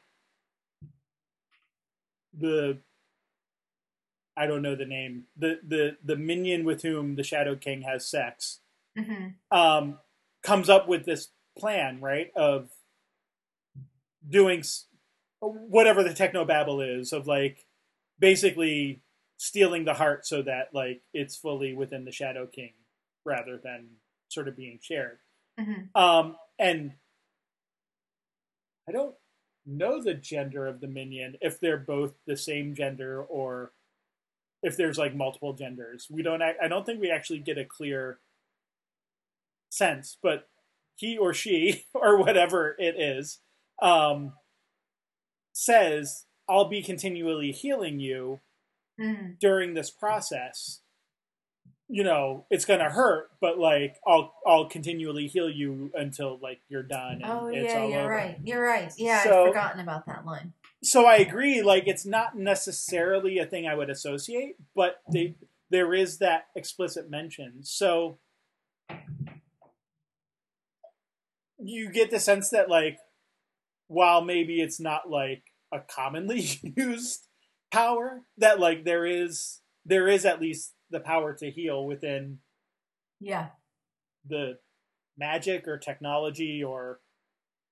the I don't know the name the the the minion with whom the Shadow King has sex Mm-hmm. um, comes up with this plan, right? Of doing s- whatever the technobabble is of like basically stealing the heart so that like it's fully within the Shadow King rather than sort of being shared. Mm-hmm. Um, and I don't know the gender of the minion if they're both the same gender or if there's like multiple genders. We don't. I don't think we actually get a clear sense, but he or she or whatever it is um, says, "I'll be continually healing you Mm-hmm. during this process." You know, it's gonna hurt, but like I'll I'll continually heal you until like you're done. And Oh yeah, you're over. right. You're right. Yeah, So- I've forgotten about that line. So I agree. Like it's not necessarily a thing I would associate, but they, there is that explicit mention. So you get the sense that like while maybe it's not like a commonly used power, that like there is there is at least the power to heal within Yeah. the magic or technology or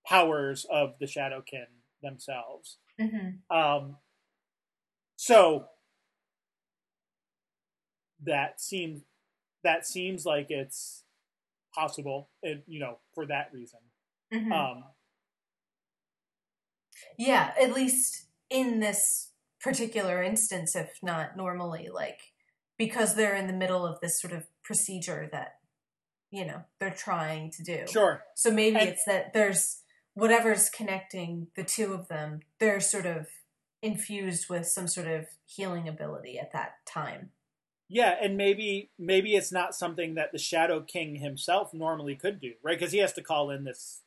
powers of the Shadowkin themselves. Mm-hmm. Um, so that seems that seems like it's possible, and you know, for that reason. Mhm. Um, yeah, at least in this particular instance, if not normally, like because they're in the middle of this sort of procedure that you know they're trying to do. sure. So maybe And- it's that there's whatever's connecting the two of them, they're sort of infused with some sort of healing ability at that time. Yeah, and maybe maybe it's not something that the Shadow King himself normally could do, right? Because he has to call in this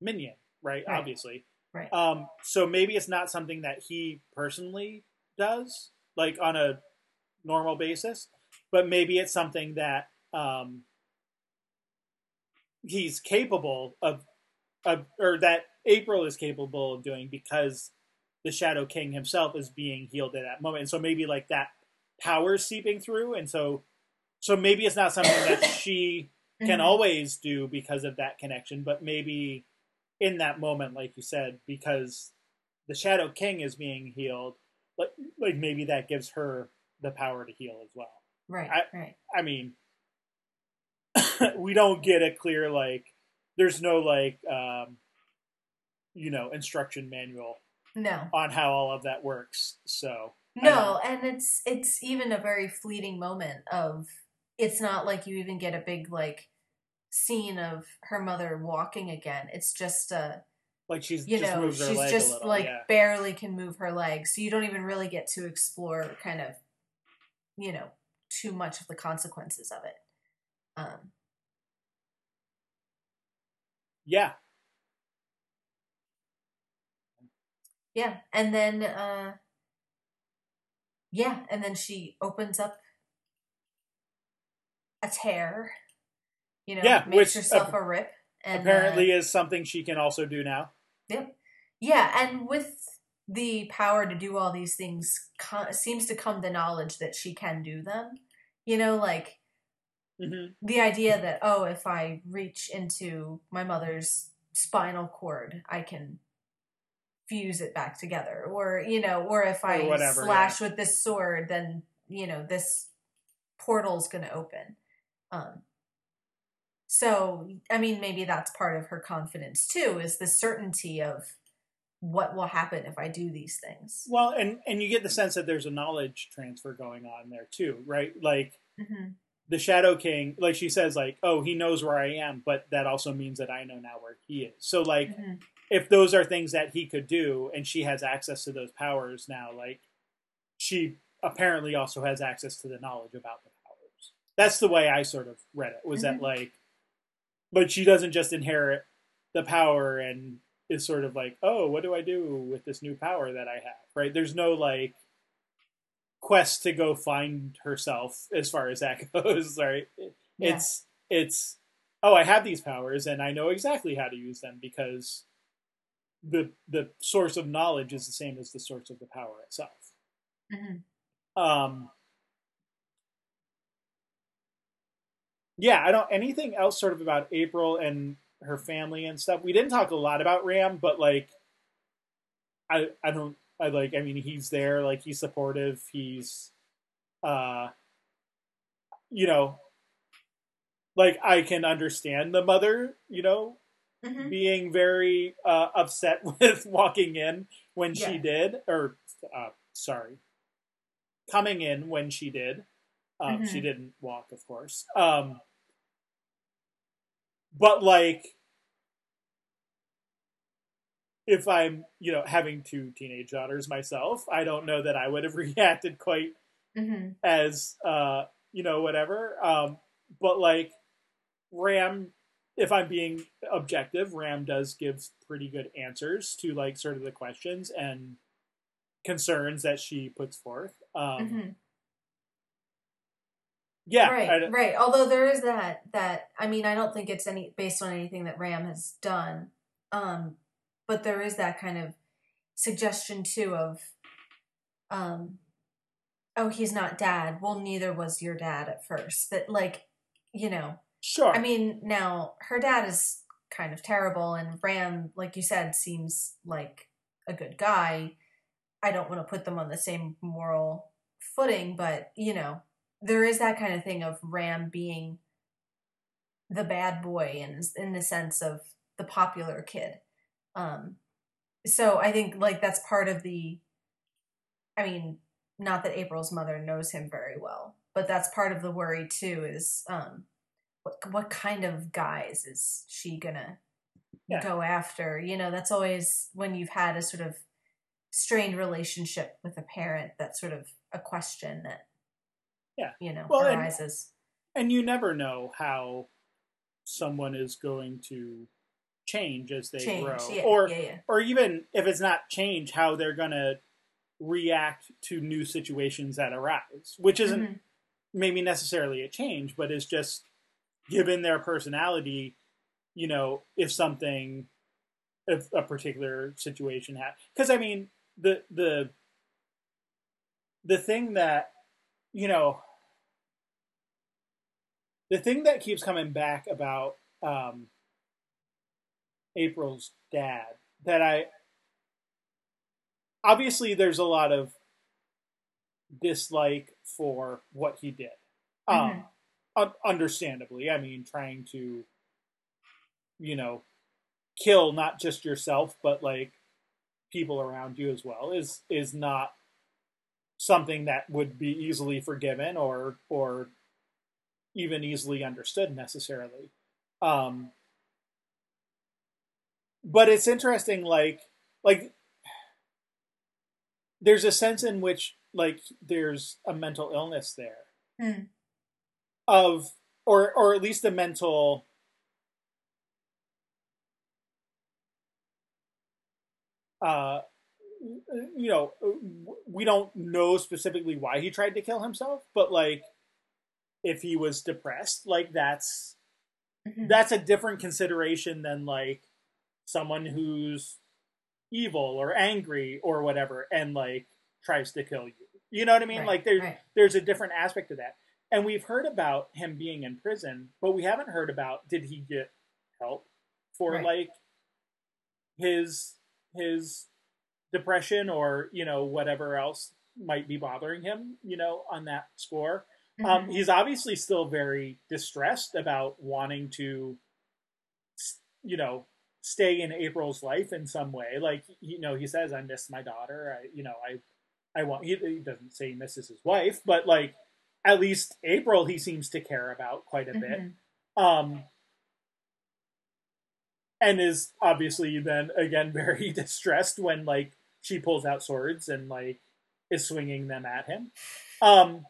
minion, right? Right. Obviously. Right. Um, so maybe it's not something that he personally does, like on a normal basis, but maybe it's something that um, he's capable of, of, or that April is capable of doing because the Shadow King himself is being healed at that moment. And so maybe like that power is seeping through, and so so maybe it's not something that she can Mhm. always do because of that connection, but maybe in that moment, like you said, because the Shadow King is being healed, like like maybe that gives her the power to heal as well. Right, I- right. I mean, we don't get a clear like. There's no like, um, you know, instruction manual No. on how all of that works. So No, and it's it's even a very fleeting moment of it's not like you even get a big like scene of her mother walking again. It's just a like she's you just know, moves her she's leg just little. like yeah. barely can move her legs. So you don't even really get to explore kind of you know, too much of the consequences of it. Um yeah. Yeah, and then uh yeah, and then she opens up a tear. You know, Yeah, makes which, herself uh, a rip. And Apparently, uh, is something she can also do now. yep. Yeah, and with the power to do all these things co- seems to come the knowledge that she can do them. You know, like Mm-hmm. the idea that oh, if I reach into my mother's spinal cord, I can fuse it back together, or you know, or if I Or whatever, slash with this sword, then you know this portal's going to open. Um, so I mean, maybe that's part of her confidence too, is the certainty of what will happen if I do these things. Well, and and you get the sense that there's a knowledge transfer going on there too, right? Like hmm the Shadow King, like she says, like, oh, he knows where I am, but that also means that I know now where he is. So, like, hmm if those are things that he could do, and she has access to those powers now, like, she apparently also has access to the knowledge about the powers. That's the way I sort of read it. Was Mhm. that like, but she doesn't just inherit the power and is sort of like, oh, what do I do with this new power that I have? Right? There's no like quest to go find herself as far as that goes. Right? Yeah. It's it's oh, I have these powers and I know exactly how to use them because the the source of knowledge is the same as the source of the power itself. hmm Um, yeah, I don't anything else sort of about April and her family and stuff. We didn't talk a lot about Ram, but like, I I don't I like I mean he's there like he's supportive he's, uh, you know, like I can understand the mother you know hmm being very uh, upset with walking in when she did, or uh, sorry, coming in when she did. Um, Mhm. She didn't walk, of course. Um, but like, if I'm, you know, having two teenage daughters myself, I don't know that I would have reacted quite hmm as uh you know whatever um but like ram if i'm being objective ram does give pretty good answers to like sort of the questions and concerns that she puts forth um hmm yeah right, right. Although there is that that I mean, I don't think it's any based on anything that Ram has done. Um, but there is that kind of suggestion too of, um, oh, he's not dad. Well, neither was your dad at first. That like, you know, sure I mean, now her dad is kind of terrible, and Ram, like you said, seems like a good guy. I don't want to put them on the same moral footing, but you know, there is that kind of thing of Ram being the bad boy, and in the sense of the popular kid. Um, so I think like that's part of the. I mean, not that April's mother knows him very well, but that's part of the worry too. Is um, what what kind of guys is she gonna Yeah. go after? You know, that's always when you've had a sort of strained relationship with a parent. That's sort of a question that Yeah. you know Well, and- arises. and you never know how someone is going to change as they Change, grow yeah, or yeah, yeah. or even if it's not change how they're going to react to new situations that arise which isn't Mhm. maybe necessarily a change but is just given their personality you know if something if a particular situation ha because i mean the the the thing that you know the thing that keeps coming back about um, April's dad that I obviously there's a lot of dislike for what he did. Um, un- understandably, I mean, trying to you know kill not just yourself but like people around you as well is is not something that would be easily forgiven or or even easily understood necessarily. Um, but it's interesting, like like there's a sense in which like there's a mental illness there Hmm. of or or at least a mental uh you know we don't know specifically why he tried to kill himself but like if he was depressed like that's Mhm. that's a different consideration than like someone who's evil or angry or whatever and like tries to kill you you know what i mean Right, like there's right. there's a different aspect to that and we've heard about him being in prison but we haven't heard about did he get help for Right. like his his depression or you know whatever else might be bothering him you know on that score um, Mhm. he's obviously still very distressed about wanting to, you know, stay in April's life in some way. Like, you know, he says, "I miss my daughter." I, you know, I, I want. He, he doesn't say he misses his wife, but like, at least April, he seems to care about quite a bit. Mhm. Um, and is obviously then again very distressed when like she pulls out swords and like is swinging them at him. Um,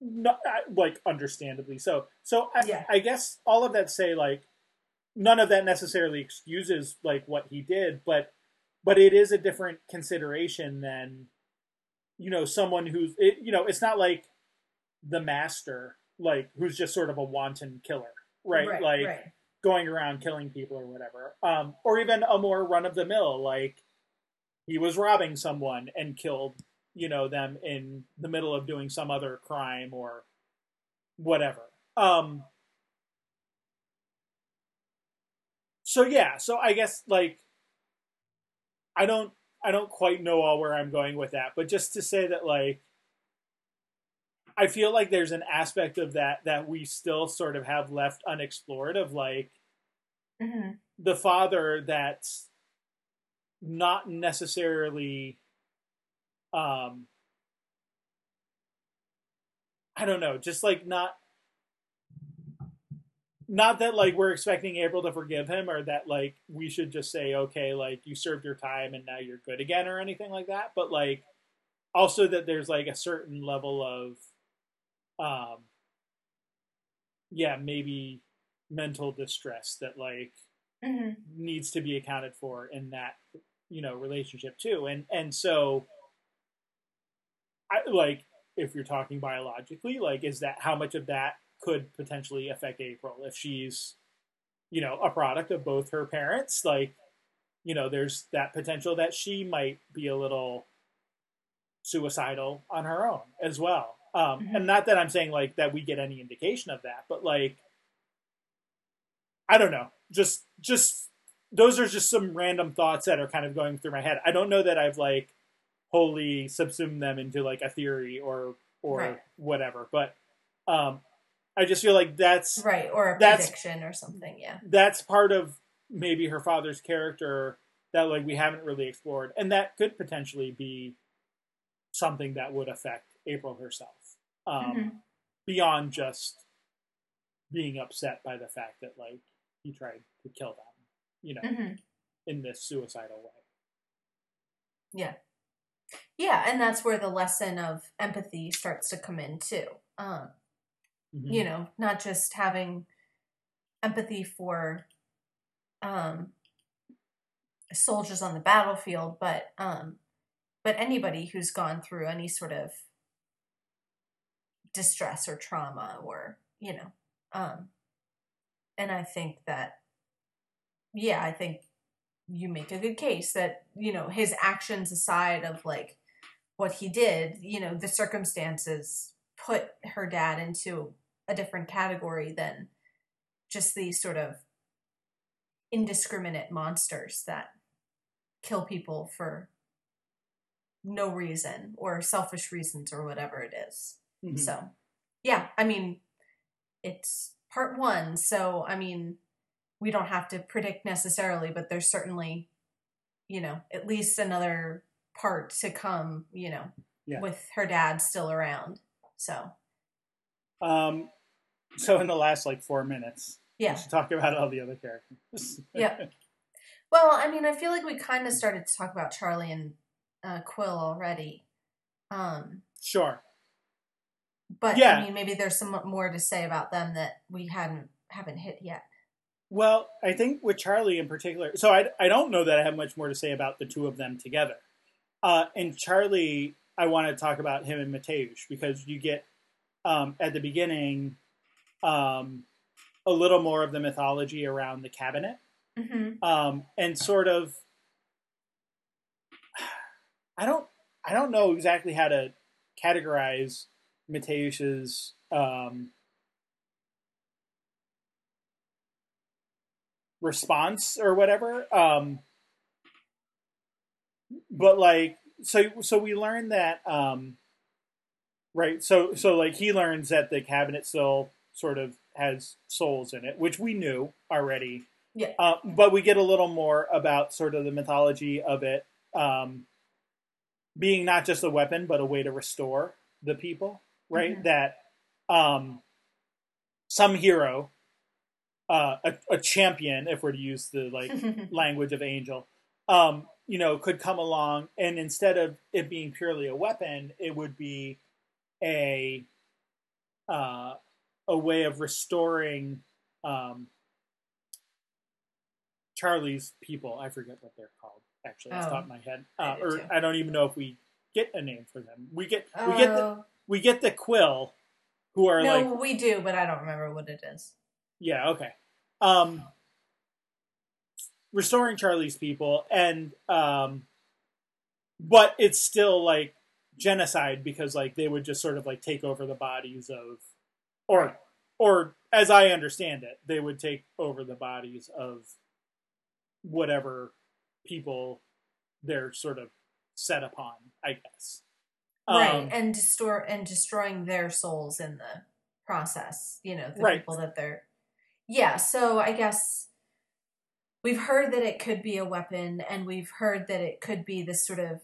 not like understandably so. So I, Yeah. I guess all of that say like none of that necessarily excuses like what he did, but but it is a different consideration than you know someone who's it, you know it's not like the master like who's just sort of a wanton killer right, right like right. going around killing people or whatever. Um or even a more run of the mill like he was robbing someone and killed you know them in the middle of doing some other crime or whatever. Um so yeah so i guess like i don't i don't quite know all where i'm going with that but just to say that like i feel like there's an aspect of that that we still sort of have left unexplored of like Mhm. the father that's not necessarily um I don't know, just like not not that like we're expecting April to forgive him or that like we should just say okay like you served your time and now you're good again or anything like that but like also that there's like a certain level of um yeah maybe mental distress that like Mhm. needs to be accounted for in that you know relationship too and and so i like if you're talking biologically like is that how much of that could potentially affect april if she's you know a product of both her parents like you know there's that potential that she might be a little suicidal on her own as well um Mhm. and not that i'm saying like that we get any indication of that but like I don't know. Just just those are just some random thoughts that are kind of going through my head. I don't know that I've like wholly subsumed them into like a theory or or Right. whatever. But um I just feel like that's right or a That's- prediction or something. Yeah. that's part of maybe her father's character that like we haven't really explored, and that could potentially be something that would affect April herself, um, Mhm. beyond just being upset by the fact that like he tried to kill them, you know, Mhm. in this suicidal way. Yeah. Yeah, and that's where the lesson of empathy starts to come in too. Um, Mhm. you know, not just having empathy for um soldiers on the battlefield, but um but anybody who's gone through any sort of distress or trauma or, you know, um and I think that yeah, I think you make a good case that, you know, his actions aside of like what he did, you know, the circumstances put her dad into a different category than just these sort of indiscriminate monsters that kill people for no reason or selfish reasons or whatever it is. Mhm. So, yeah, I mean, it's part one. So, I mean, we don't have to predict necessarily, but there's certainly, you know, at least another part to come, you know, Yeah. with her dad still around. So, Um, so in the last like four minutes, yeah. we should talk about all the other characters. Yeah. Well, I mean, I feel like we kind of started to talk about Charlie and uh, Quill already. Um, sure. but Yeah. I mean, maybe there's some more to say about them that we hadn't haven't hit yet. Well, I think with Charlie in particular, so I, I don't know that I have much more to say about the two of them together. Uh, and Charlie, I want to talk about him and Matteusz because you get um, at the beginning um, a little more of the mythology around the cabinet Mm-hmm. um, and sort of I don't I don't know exactly how to categorize Matteusz's um, response or whatever. Um, but like so so we learned that um, right so so like he learns that the cabinet still sort of has souls in it, which we knew already. Yeah. Uh, but we get a little more about sort of the mythology of it um, being not just a weapon, but a way to restore the people, right? Mhm. That um, some hero, uh, a, a champion, if we're to use the like language of Angel, um, you know, could come along and instead of it being purely a weapon, it would be a uh, a way of restoring um, Charlie's people. I forget what they're called actually off the top of my head, I uh, do or too. I don't even know if we get a name for them. We get we get the Oh, we get the Quill, who are no, like we do, but I don't remember what it is. yeah, okay. Um, restoring Charlie's people, and um, but it's still like genocide because like they would just sort of like take over the bodies of, or or as I understand it, they would take over the bodies of whatever people they're sort of set upon. I guess. right, Um, and destroy and destroying their souls in the process. You know, the Right. people that they're. Yeah, so I guess we've heard that it could be a weapon, and we've heard that it could be this sort of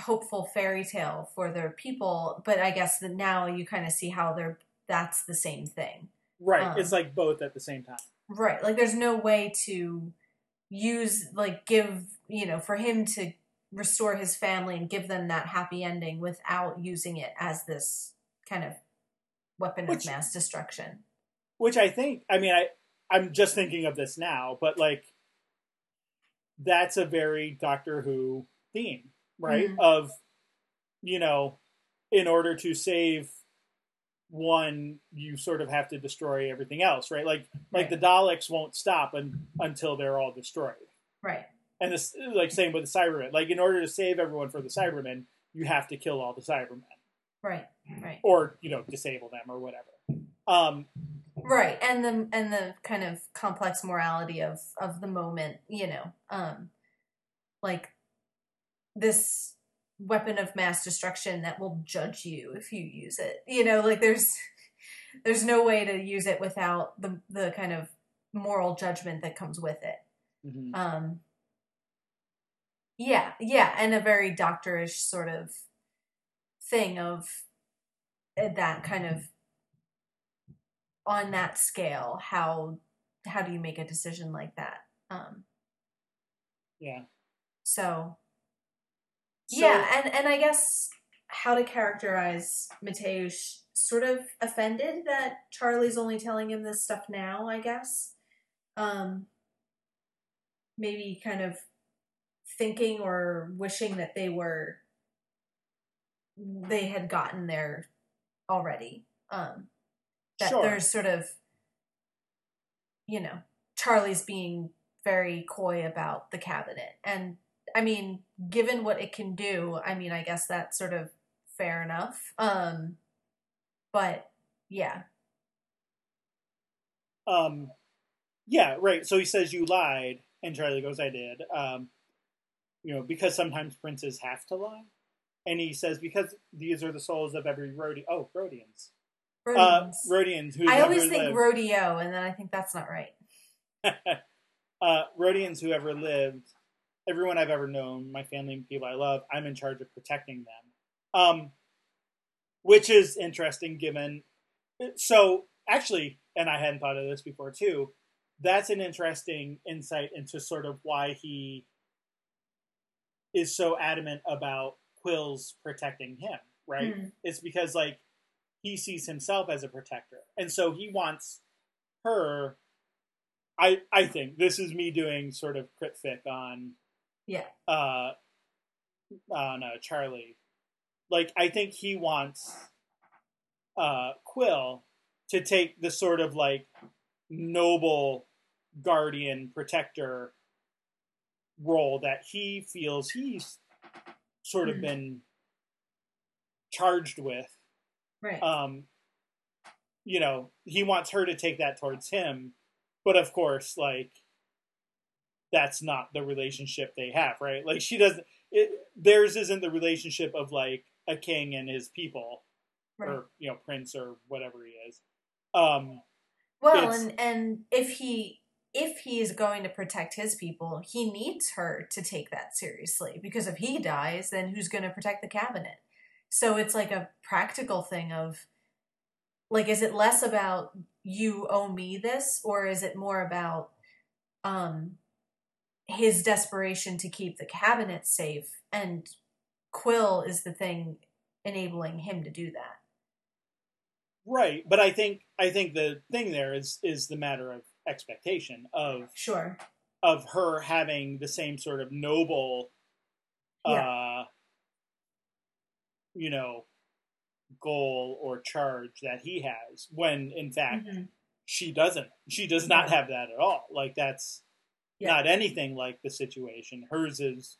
hopeful fairy tale for their people. But I guess that now you kind of see how they're that's the same thing. right. um, it's like both at the same time. Right. Like there's no way to use like give, you know, for him to restore his family and give them that happy ending without using it as this kind of weapon Which- of mass destruction. which I think I mean I I'm just thinking of this now, but like that's a very Doctor Who theme, right? Mhm. Of you know, in order to save one, you sort of have to destroy everything else, right? Like like Right. the Daleks won't stop un, until they're all destroyed. Right. And this like same with the Cybermen. Like in order to save everyone for the Cybermen, you have to kill all the Cybermen Right. Right. or, you know, disable them or whatever. Um Right. And the and the kind of complex morality of of the moment, you know. Um like this weapon of mass destruction that will judge you if you use it. You know, like there's there's no way to use it without the the kind of moral judgment that comes with it. Mhm. Um, yeah, yeah, and a very doctorish sort of thing of uh, that kind of on that scale. How how do you make a decision like that? Um, yeah. so So- yeah, and and I guess how to characterize Matteusz sort of offended that Charlie's only telling him this stuff now, I guess. Um maybe kind of thinking or wishing that they were they had gotten there already. Um that Sure. there's sort of you know, Charlie's being very coy about the cabinet. And I mean, given what it can do, I mean, I guess that's sort of fair enough. Um but yeah. Um, yeah, right. So he says you lied, and Charlie goes, "I did." Um, you know, because sometimes princes have to lie, and he says because these are the souls of every Rhodian. Oh, Rhodians. Uh, Rhodians. I always think lived. rodeo and then I think that's not right. uh, Rhodians who ever lived, everyone I've ever known, my family and people I love, I'm in charge of protecting them. Um, which is interesting given. So, actually, and I hadn't thought of this before too, that's an interesting insight into sort of why he is so adamant about Quill's protecting him, right? Hmm. It's because, like, he sees himself as a protector. And so he wants her I I think this is me doing sort of crit fic on Yeah. uh on uh, Charlie. Like I think he wants uh Quill to take the sort of like noble guardian protector role that he feels he's sort of Mhm. been charged with Right. um you know he wants her to take that towards him but of course like that's not the relationship they have right like she doesn't it, theirs isn't the relationship of like a king and his people right. or you know prince or whatever he is um Well, and and if he if he is going to protect his people, he needs her to take that seriously because if he dies, then who's going to protect the cabinet? So it's like a practical thing of like is it less about you owe me this or is it more about um his desperation to keep the cabinet safe and Quill is the thing enabling him to do that. right but i think i think the thing there is is the matter of expectation of Sure. of her having the same sort of noble uh you know goal or charge that he has when in fact Mhm. she doesn't she does not have that at all like that's Yeah. not anything like the situation hers is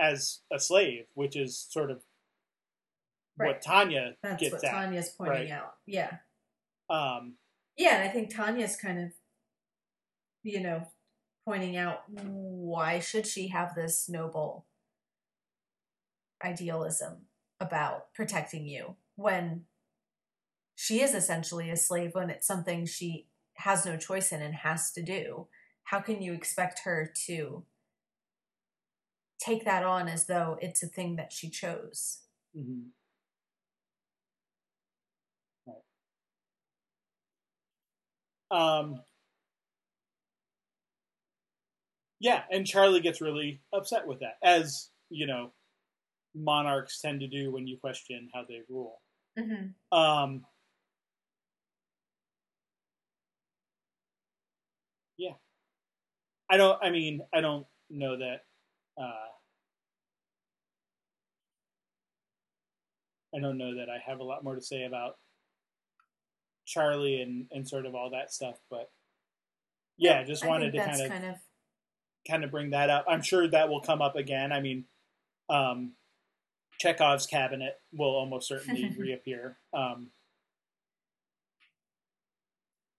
as a slave which is sort of Right. what tanya That's gets what at Tanya's pointing right. out. Yeah. um Yeah, and I think Tanya's kind of, you know, pointing out why should she have this noble idealism about protecting you when she is essentially a slave when it's something she has no choice in and has to do. How can you expect her to take that on as though it's a thing that she chose? mhm. Right. um yeah and charlie gets really upset with that as you know monarchs tend to do when you question how they rule Mm-hmm. Um, yeah, I don't. I mean, I don't know that. Uh, I don't know that I have a lot more to say about Charlie and and sort of all that stuff, but yeah, just I wanted to kind of kind of kind of bring that up. I'm sure that will come up again. I mean, um, Chekhov's cabinet will almost certainly reappear. Um,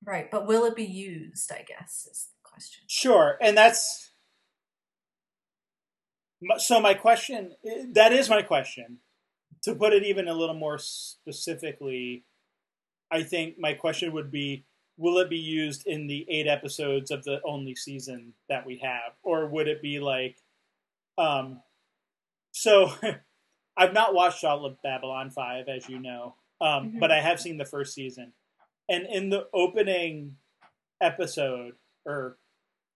right. But will it be used? I guess is question. sure, and that's so. My question that is my question. To put it even a little more specifically, I think my question would be will it be used in the eight episodes of the only season that we have or would it be like um so i've not watched all of babylon 5 as you know um Mhm. but i have seen the first season and in the opening episode or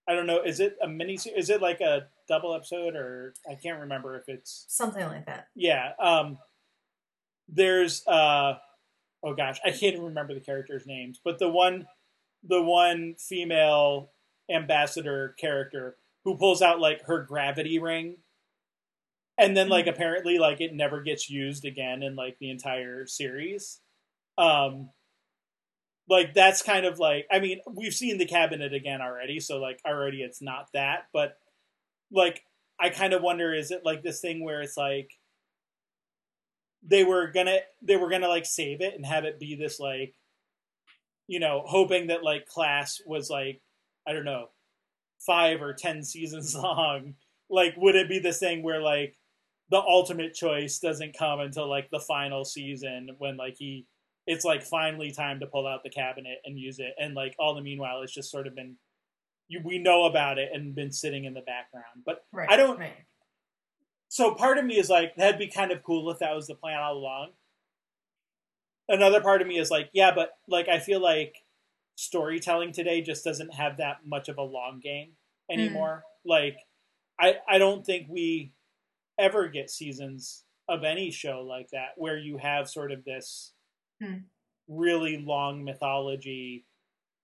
i don't know is it a mini is it like a double episode or i can't remember if it's Something like that. yeah um there's uh oh gosh i can't even remember the characters names but the one the one female ambassador character who pulls out like her gravity ring. And then like apparently like it never gets used again in like the entire series. Um like that's kind of like i mean we've seen the cabinet again already so like already it's not that but like i kind of wonder is it like this thing where it's like they were gonna they were gonna like save it and have it be this like you know hoping that like class was like i don't know five or ten seasons long like would it be this thing where like the ultimate choice doesn't come until like the final season when like he it's like finally time to pull out the cabinet and use it and like all the meanwhile it's just sort of been you, we know about it and been sitting in the background but Right. I don't- Right. so part of me is like that'd be kind of cool if that was the plan all along another part of me is like yeah but like i feel like storytelling today just doesn't have that much of a long game hmm. anymore like i i don't think we ever get seasons of any show like that where you have sort of this Hmm. really long mythology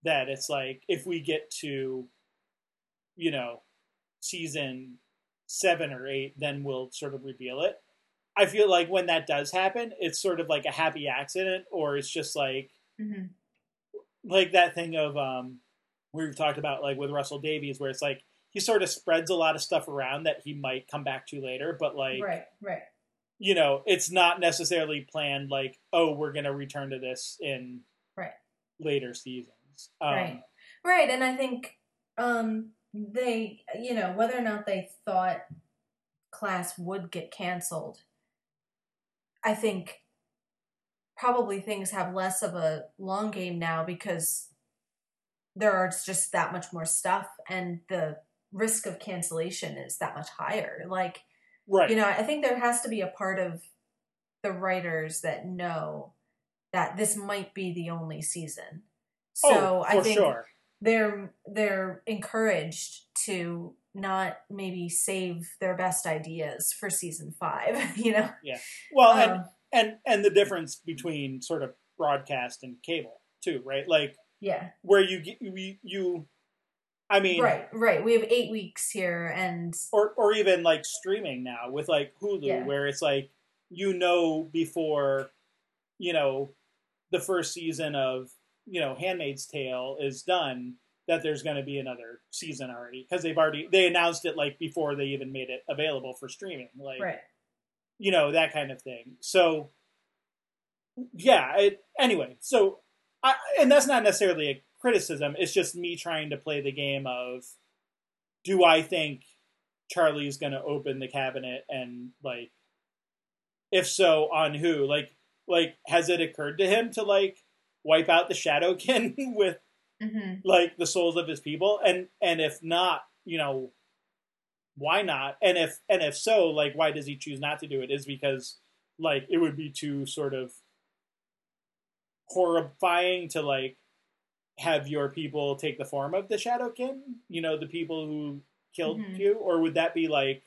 that it's like if we get to you know season seven or eight then we'll sort of reveal it i feel like when that does happen it's sort of like a happy accident or it's just like hmm like that thing of um we've talked about like with russell davies where it's like he sort of spreads a lot of stuff around that he might come back to later but like Right. Right. You know it's not necessarily planned like oh we're gonna return to this in Right. later seasons um, Right. Right, and I think um they you know, whether or not they thought class would get canceled, I think probably things have less of a long game now because there are just that much more stuff and the risk of cancellation is that much higher. Like, right you know, I think there has to be a part of the writers that know that this might be the only season. So oh, for I think sure they're they're encouraged to not maybe save their best ideas for season five. You know, Yeah. well and Um, and and the difference between sort of broadcast and cable too right like yeah, where you you, you i mean right, right. We have eight weeks here, and or or even like streaming now with like hulu Yeah. where it's like you know before you know the first season of you know handmaid's tale is done that there's going to be another season already because they've already they announced it like before they even made it available for streaming like right, you know that kind of thing so yeah it, anyway so I, and that's not necessarily a criticism. It's just me trying to play the game of do i think charlie's going to open the cabinet and like if so on who? Like like has it occurred to him to like wipe out the shadowkin with hmm like the souls of his people? And and if not you know why not? And if and if so like why does he choose not to do it? Is because like it would be too sort of horrifying to like have your people take the form of the shadowkin you know the people who killed Mhm. you or would that be like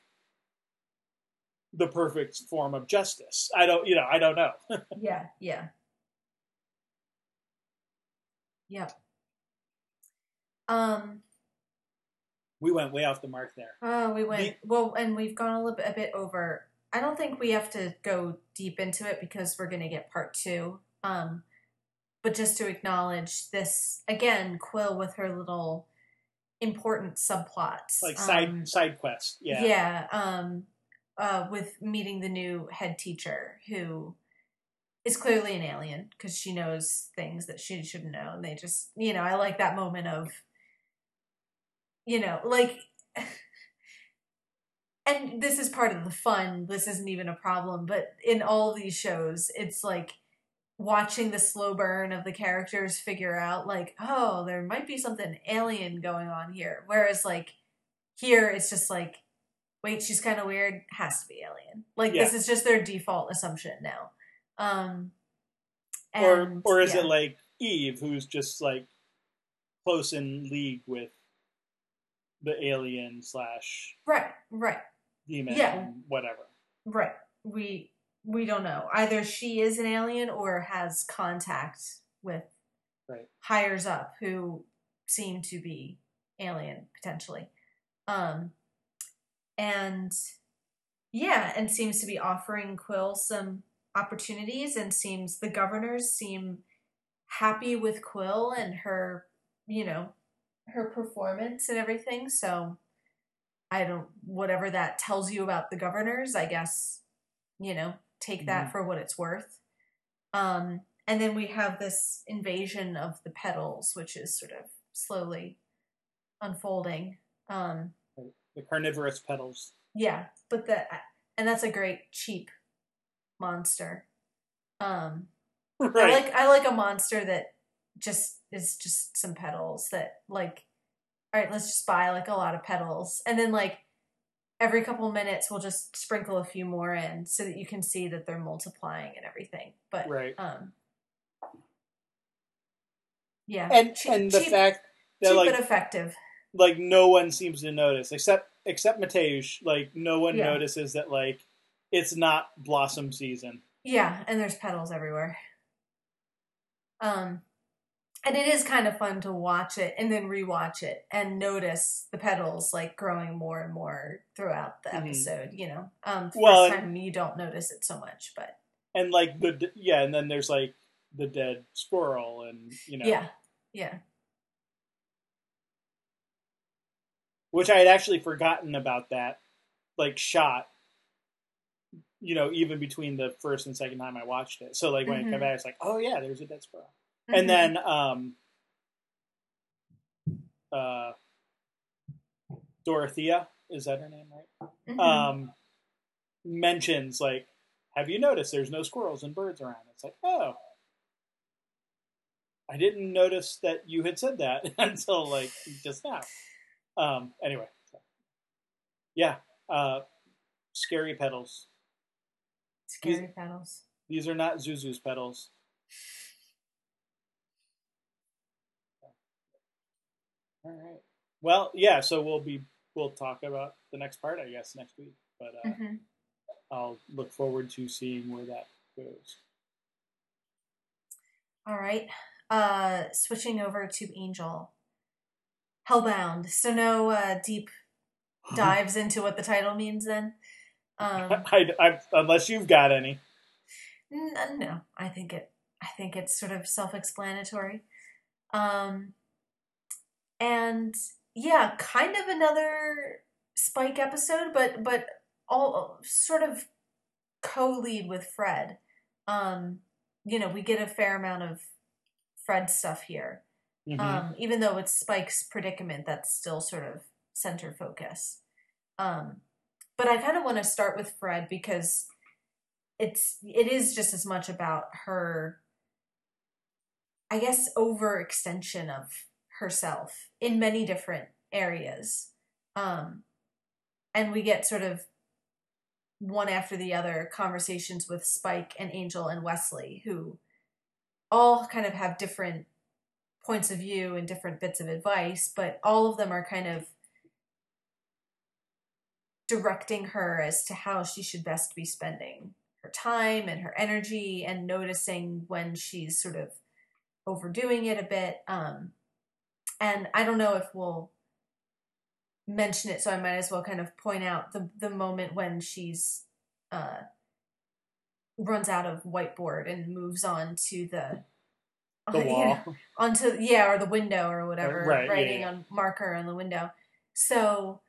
the perfect form of justice i don't you know i don't know yeah, yeah, yep. Um. we went way off the mark there Oh, we went well, and we've gone a little bit, a bit over. I don't think we have to go deep into it because we're going to get part two. Um, but just to acknowledge this again, Quill with her little important subplots, like side um, side quest yeah yeah, um, uh, with meeting the new head teacher who is clearly an alien because she knows things that she shouldn't know, and they just, you know, I like that moment of, you know, like. And this is part of the fun. This isn't even a problem, but in all these shows, it's like watching the slow burn of the characters figure out like oh there might be something alien going on here whereas like here it's just like wait she's kind of weird has to be alien like Yeah. this is just their default assumption now um or or is yeah. it like Eve, who's just like close in league with the alien slash right right demon, Yeah. whatever. right we we don't know. Either she is an alien or has contact with Right. hires up who seem to be alien potentially. Um and yeah and seems to be offering quill some opportunities and seems the governors seem happy with quill and her you know her performance and everything. So i don't whatever that tells you about the governors i guess you know take that for what it's worth. Um and then we have this invasion of the petals which is sort of slowly unfolding. Um The carnivorous petals. yeah but the and that's a great cheap monster. Um I like I like a monster that just is just some petals that like all right, let's just buy like a lot of petals. And then like every couple minutes we'll just sprinkle a few more in so that you can see that they're multiplying and everything. But right. um yeah. And cheap- and the cheap- fact that cheap like but effective. like no one seems to notice except except Matteusz. Like no one Yeah. notices that like it's not blossom season. Yeah, and there's petals everywhere. Um and it is kind of fun to watch it and then rewatch it and notice the petals like growing more and more throughout the Mhm. episode, you know. Um first Well, and- time you don't notice it so much, but And like the yeah, and then there's like the dead squirrel and you know yeah. Yeah. which I had actually forgotten about that like shot. You know, even between the first and second time I watched it. So like when it Mhm. came back, it's like, oh yeah, there's a dead squirrel. Mhm. And then um uh Dorothea, is that her name, right? Mhm. Um mentions like, have you noticed there's no squirrels and birds around? It's like, oh. I didn't notice that you had said that until like just now. Um anyway. so. Yeah. Uh scary petals. scary petals. These are not Zuzu's petals. All right. Well, yeah. So we'll be we'll talk about the next part, I guess, next week. But uh, Mhm. I'll look forward to seeing where that goes. All right. Uh switching over to Angel. Hellbound. So no uh deep dives into what the title means then. Um I, I, unless you've got any. N- no, I think it. I think it's sort of self-explanatory. Um, and yeah, kind of another Spike episode, but but all sort of co-lead with Fred. Um, you know, we get a fair amount of Fred stuff here. Mhm. Um, even though it's Spike's predicament, that's still sort of center focus. Um, but I kind of want to start with Fred because it's it is just as much about her, I guess, overextension of herself in many different areas, um, and we get sort of one after the other conversations with Spike and Angel and Wesley, who all kind of have different points of view and different bits of advice, but all of them are kind of directing her as to how she should best be spending her time and her energy and noticing when she's sort of overdoing it a bit. Um, and I don't know if we'll mention it, so I might as well kind of point out the the moment when she's uh, runs out of whiteboard and moves on to the The you wall. know, onto yeah or the window or whatever Right, yeah, writing yeah. on marker on the window so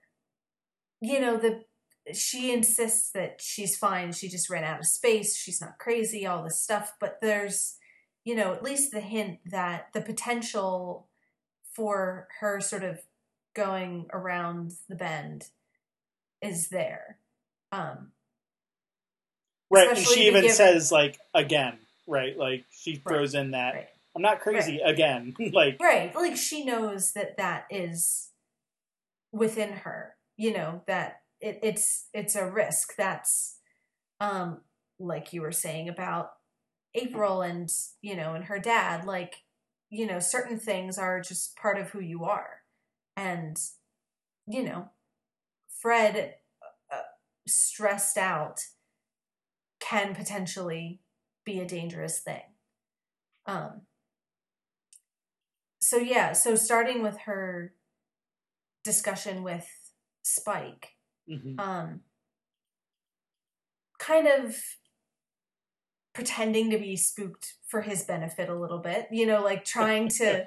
you know the she insists that she's fine she just ran out of space she's not crazy all this stuff but there's you know at least the hint that the potential for her sort of going around the bend is there um Right. And she even give- says like again. right? Like she Right. throws in that Right. I'm not crazy again. like Right. Like she knows that that is within her, you know, that it, it's it's a risk. That's um like you were saying about April and, you know, and her dad, like, you know, certain things are just part of who you are. And you know, Fred uh, stressed out can potentially be a dangerous thing. Um so yeah, so starting with her discussion with Spike, mhm. um kind of pretending to be spooked for his benefit a little bit, you know, like trying to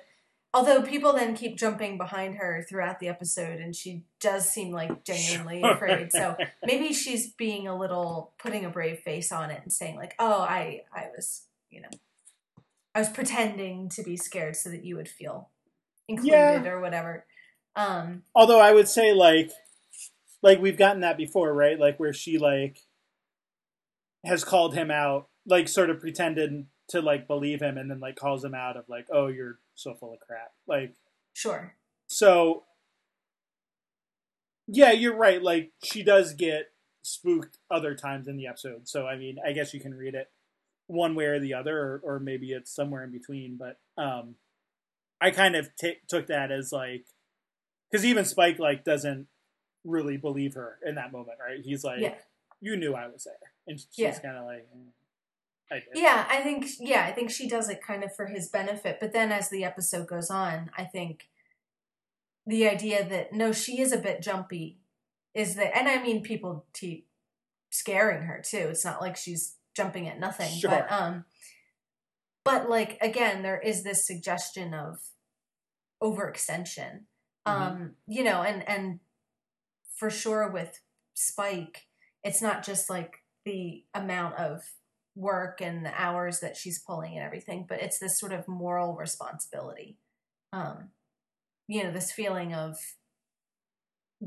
although people then keep jumping behind her throughout the episode and she does seem like genuinely afraid. So maybe she's being a little putting a brave face on it and saying like, "Oh, I I was, you know, I was pretending to be scared so that you would feel included Yeah. or whatever." Um Although I would say like like we've gotten that before, right? Like where she like has called him out, like sort of pretended to like believe him and then like calls him out of like, "Oh, you're so full of crap." Like sure. so yeah, you're right. Like she does get spooked other times in the episode. So I mean, I guess you can read it one way or the other, or, or maybe it's somewhere in between. But um, I kind of ta took that as like because even Spike like doesn't really believe her in that moment, right? He's like, Yeah. "You knew I was there," and she's Yeah. kind of like, mm, "I. Yeah, I think yeah, I think she does it kind of for his benefit, but then as the episode goes on, I think the idea that no, she is a bit jumpy is that and I mean people keep scaring her too. It's not like she's jumping at nothing, Sure. but um but like again, there is this suggestion of overextension. Mhm. Um, you know, and and for sure with Spike, it's not just like the amount of work and the hours that she's pulling and everything, but it's this sort of moral responsibility. Um, you know, this feeling of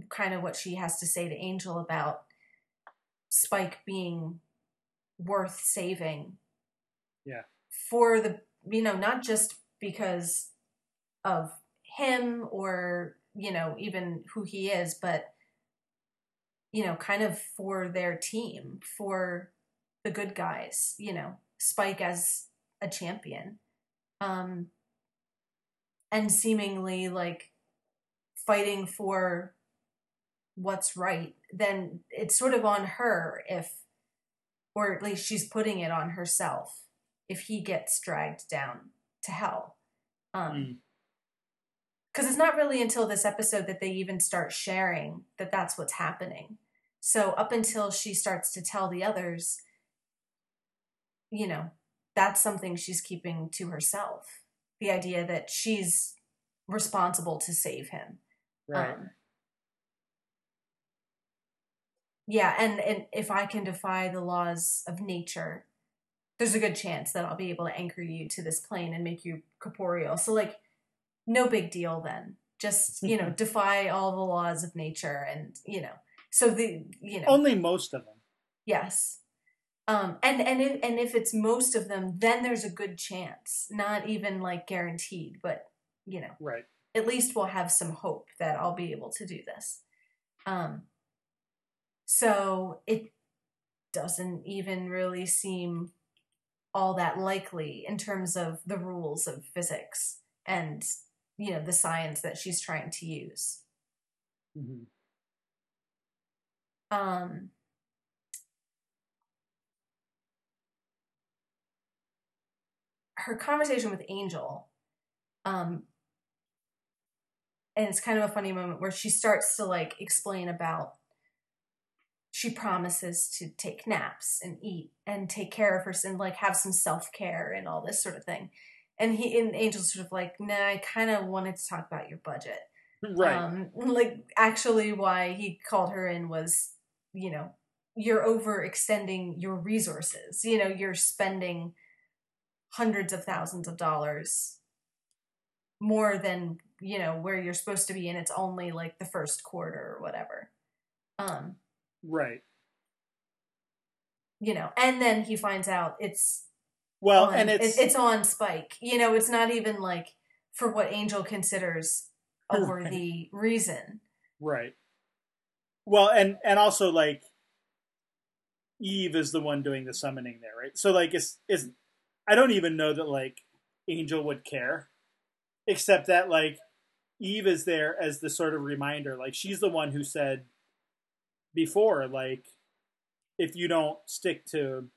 kind of what she has to say to Angel about Spike being worth saving. Yeah. For the, you know, not just because of him or, you know, even who he is, but, you know, kind of for their team, for the good guys, you know, Spike as a champion. Um, and seemingly like fighting for what's right, then it's sort of on her if, or at least she's putting it on herself if he gets dragged down to hell. Um, Mm. because it's not really until this episode that they even start sharing that that's what's happening. So up until she starts to tell the others, you know, that's something she's keeping to herself. The idea that she's responsible to save him. Right. Um, yeah, and, and if I can defy the laws of nature, there's a good chance that I'll be able to anchor you to this plane and make you corporeal. So like no big deal then. Just, you know, defy all the laws of nature and, you know. So the you know Only most of them. Yes. Um, and and if, and if it's most of them, then there's a good chance. Not even like guaranteed, but you know, Right. at least we'll have some hope that I'll be able to do this. Um, so it doesn't even really seem all that likely in terms of the rules of physics and you know the science that she's trying to use. hmm Um, her conversation with Angel, um, and it's kind of a funny moment where she starts to like explain about she promises to take naps and eat and take care of herself and like have some self care and all this sort of thing. And he and Angel's sort of like, nah, I kind of wanted to talk about your budget. Right. Um, like actually, why he called her in was, you know, you're overextending your resources. You know, you're spending hundreds of thousands of dollars more than you know where you're supposed to be, and it's only like the first quarter or whatever. Um, right. you know, and then he finds out it's Well, on- and it's it's on Spike. You know, it's not even like for what Angel considers a Right. worthy reason. right. Well, and and also like Eve is the one doing the summoning there, right? So like it's it's I don't even know that like Angel would care, except that like Eve is there as the sort of reminder. Like she's the one who said before, like if you don't stick to,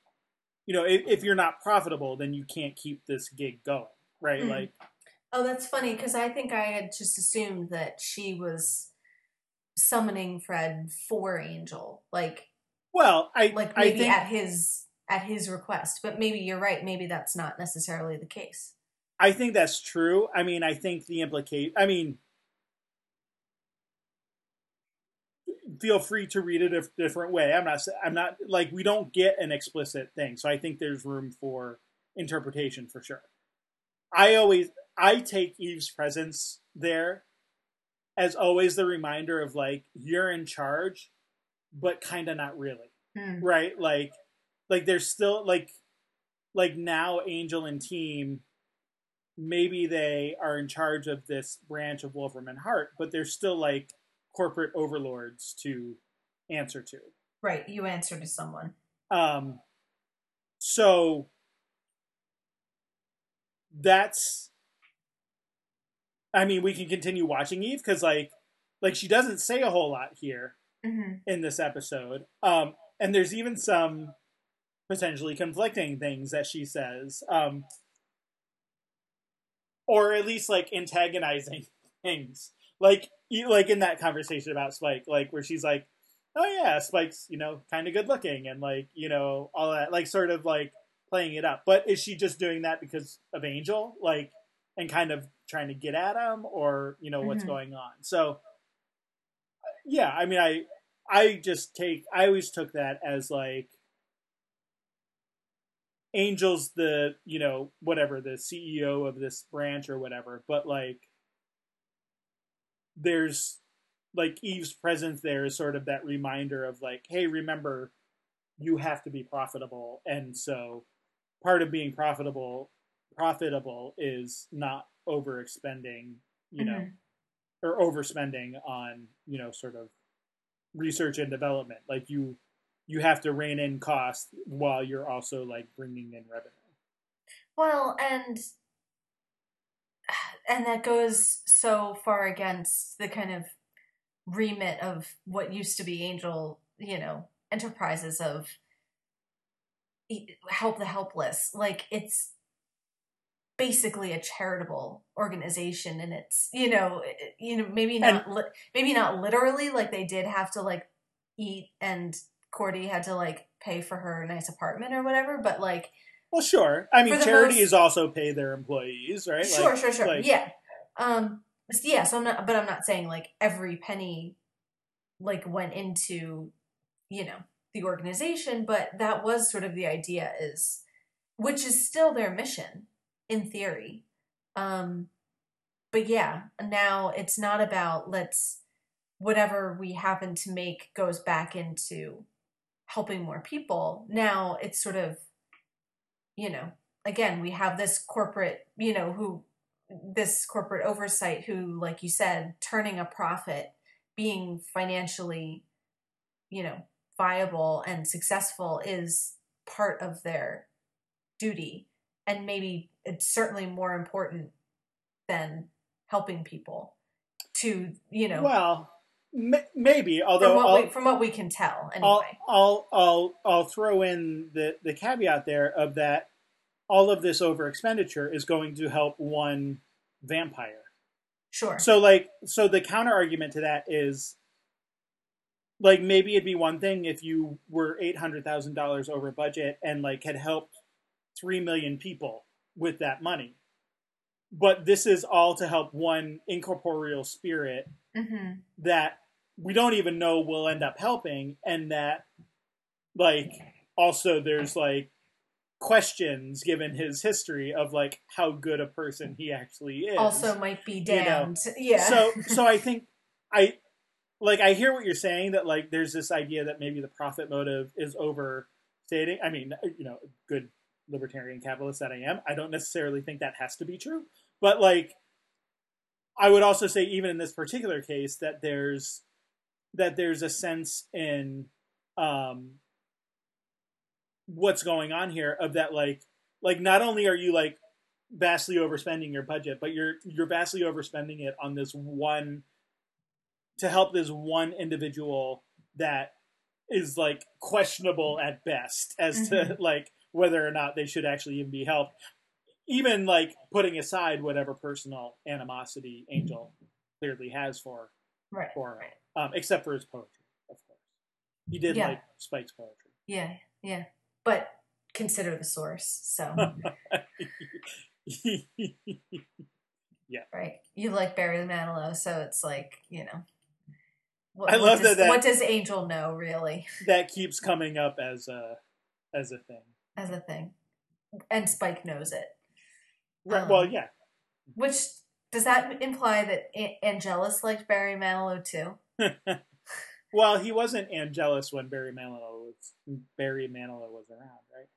you know, if, if you're not profitable, then you can't keep this gig going, right? Hmm. Like Oh, that's funny because I think I had just assumed that she was summoning Fred for Angel, like well, I like I maybe think at his at his request. But maybe you're right. Maybe that's not necessarily the case. I think that's true. I mean, I think the implicate. I mean, feel free to read it a different way. I'm not. I'm not like we don't get an explicit thing, so I think there's room for interpretation for sure. I always I take Eve's presence there as always the reminder of like you're in charge, but kind of not really Hmm. right like like there's still like like now angel and team maybe they are in charge of this branch of wolfram and hart but they're still like corporate overlords to answer to Right, you answer to someone. um so that's i mean we can continue watching eve because like like she doesn't say a whole lot here hmm in this episode. Um, and there's even some potentially conflicting things that she says, um, or at least like antagonizing things, like like in that conversation about Spike, like where she's like, "Oh yeah, Spike's you know kind of good looking," and like you know all that, like sort of like playing it up. But is she just doing that because of Angel, like, and kind of trying to get at him, or you know what's Mhm. going on? So yeah, I mean, I I just take I always took that as like Angel's the you know whatever the CEO of this branch or whatever, but like there's like Eve's presence there is sort of that reminder of like, hey, remember you have to be profitable, and so part of being profitable profitable is not overexpending, you know, Mhm. or overspending on you know sort of research and development like you you have to rein in costs while you're also like bringing in revenue Well, and and that goes so far against the kind of remit of what used to be Angel, you know, enterprises of e- help the helpless. Like it's basically a charitable organization and it's you know you know maybe not li- maybe not literally like they did have to like eat and Cordy had to like pay for her nice apartment or whatever but like well sure i mean charities most- also pay their employees right Sure, Like- sure, sure. like- yeah. Um yeah, so I'm not but I'm not saying like every penny like went into, you know, the organization, but that was sort of the idea is which is still their mission in theory. Um but yeah, now it's not about let's whatever we happen to make goes back into helping more people. Now it's sort of you know, again, we have this corporate, you know, who this corporate oversight who like you said, turning a profit, being financially, you know, viable and successful is part of their duty and maybe it's certainly more important than helping people to, you know, well maybe from although what, we, from what we can tell I'll, anyway. I'll i'll i'll throw in the the caveat there of that all of this over expenditure is going to help one vampire sure. So like so the counter argument to that is like maybe it'd be one thing if you were eight hundred thousand dollars over budget and like had helped three million people with that money. But this is all to help one incorporeal spirit hmm that we don't even know will end up helping and that like also there's like questions given his history of like how good a person he actually is Also might be know, damned. yeah. so so i think i like i hear what you're saying that like there's this idea that maybe the profit motive is overstating i mean you know good libertarian capitalist that I am, I don't necessarily think that has to be true. But like, I would also say, even in this particular case, that there's that there's a sense in um, what's going on here of that like like not only are you like vastly overspending your budget, but you're you're vastly overspending it on this one to help this one individual that is like questionable at best as to Mhm. like whether or not they should actually even be helped. Even like putting aside whatever personal animosity Angel clearly has for Right. for right. um, except for his poetry, of course. He did Yeah. like Spike's poetry. Yeah. Yeah. But consider the source. So, yeah. right. You like Barry Manilow, so it's like, you know. What, I love what does, that that- What does Angel know, really, that keeps coming up as a as a thing. as a thing? And Spike knows it. Right. Um, well, yeah. Which does that imply that A- Angelus liked Barry Manilow too? Well, he wasn't Angelus when Barry Manilow was Barry Manilow was around, right?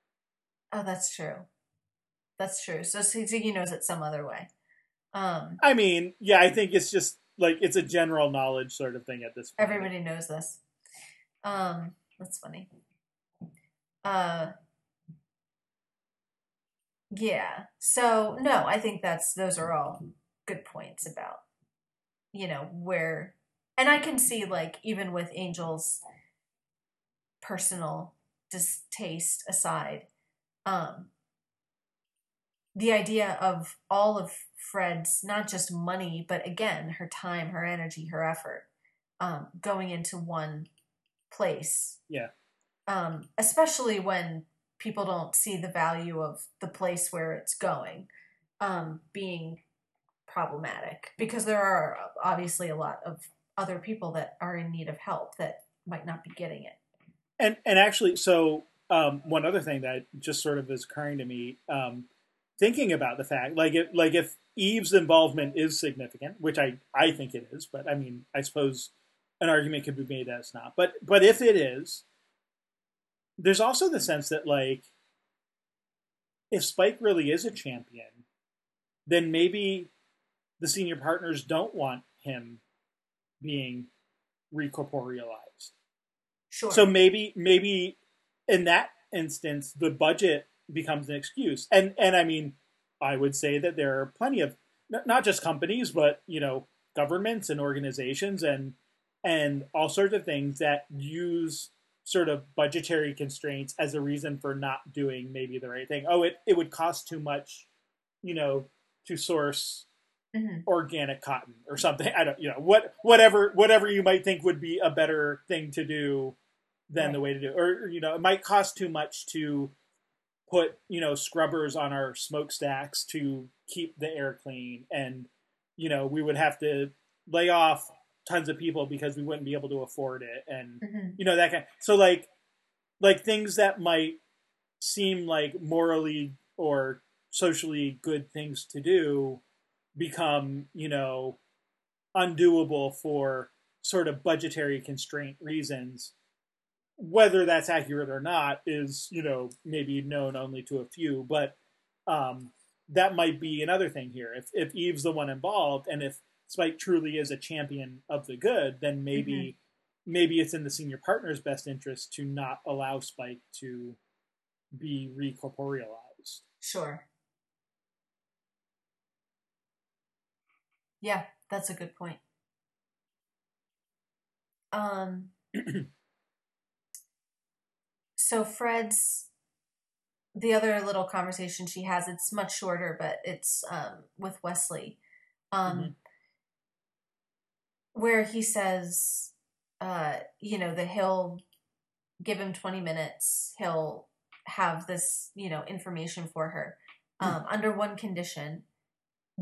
Oh, that's true. That's true. So he knows it some other way. Um, I mean, yeah, I think it's just like it's a general knowledge sort of thing at this point. everybody knows this. Um, that's funny. Uh, yeah. So no, I think that's those are all good points about you know where, and I can see like even with Angel's personal distaste aside, um, the idea of all of Fred's not just money, but again her time, her energy, her effort, um, going into one place. Yeah. Um, especially when people don't see the value of the place where it's going um, being problematic because there are obviously a lot of other people that are in need of help that might not be getting it. And and actually, so um, one other thing that just sort of is occurring to me, um, thinking about the fact, like if like if Eve's involvement is significant, which I I think it is, but I mean, I suppose an argument could be made that it's not. But but if it is, there's also the sense that like if Spike really is a champion, then maybe the senior partners don't want him being recorporealized. Sure. So maybe maybe in that instance the budget becomes an excuse. And and I mean I would say that there are plenty of not just companies but you know governments and organizations and and all sorts of things that use sort of budgetary constraints as a reason for not doing maybe the right thing. Oh, it, it would cost too much, you know, to source Mhm. organic cotton or something. I don't, you know, what whatever whatever you might think would be a better thing to do than the way to do, it. or you know, it might cost too much to put you know scrubbers on our smokestacks to keep the air clean, and you know, we would have to lay off tons of people because we wouldn't be able to afford it, and Mhm. you know that kind. So like, like things that might seem like morally or socially good things to do become you know undoable for sort of budgetary constraint reasons whether that's accurate or not is you know maybe known only to a few but um, that might be another thing here if if eve's the one involved and if spike truly is a champion of the good then maybe maybe it's in the senior partner's best interest to not allow spike to be recorporealized Sure. Yeah, that's a good point. Um so Fred's the other little conversation she has, it's much shorter, but it's um with Wesley. Um Mhm. Where he says uh you know that he'll give him 20 minutes he'll have this you know information for her um, under one condition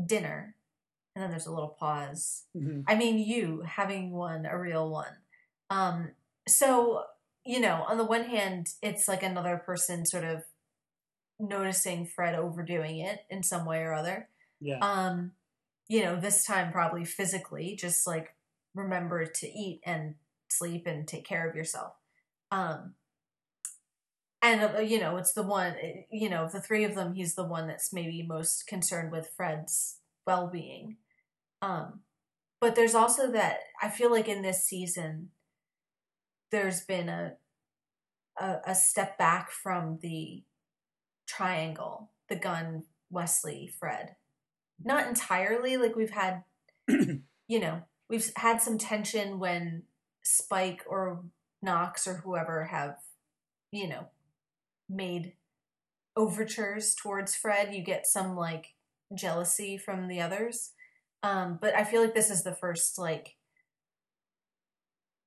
dinner. And then there's a little pause. Mhm. i mean you having one a real one. Um so you know on the one hand it's like another person sort of noticing fred overdoing it in some way or other. Yeah. Um you know this time probably physically just like remember to eat and sleep and take care of yourself. Um and uh, you know it's the one eh, you know of the three of them he's the one that's maybe most concerned with fred's well-being. Um but there's also that i feel like in this season there's been a a, a step back from the triangle the Gunn, wesley fred. Not entirely like we've had you know we've had some tension when spike or knox or whoever have you know made overtures towards Fred, you get some like jealousy from the others. Um, but I feel like this is the first like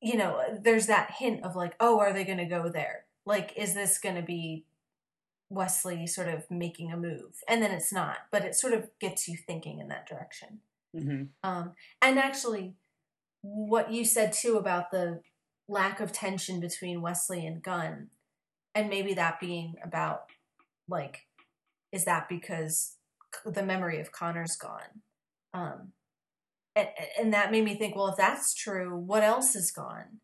you know, there's that hint of like, oh, are they going to go there? Like, is this going to be Wesley sort of making a move? And then it's not, but it sort of gets you thinking in that direction. Mm-hmm. Um, and actually, what you said too about the lack of tension between Wesley and Gunn and maybe that being about like is that because the memory of connor's gone? Um and, and that made me think well if that's true what else is gone?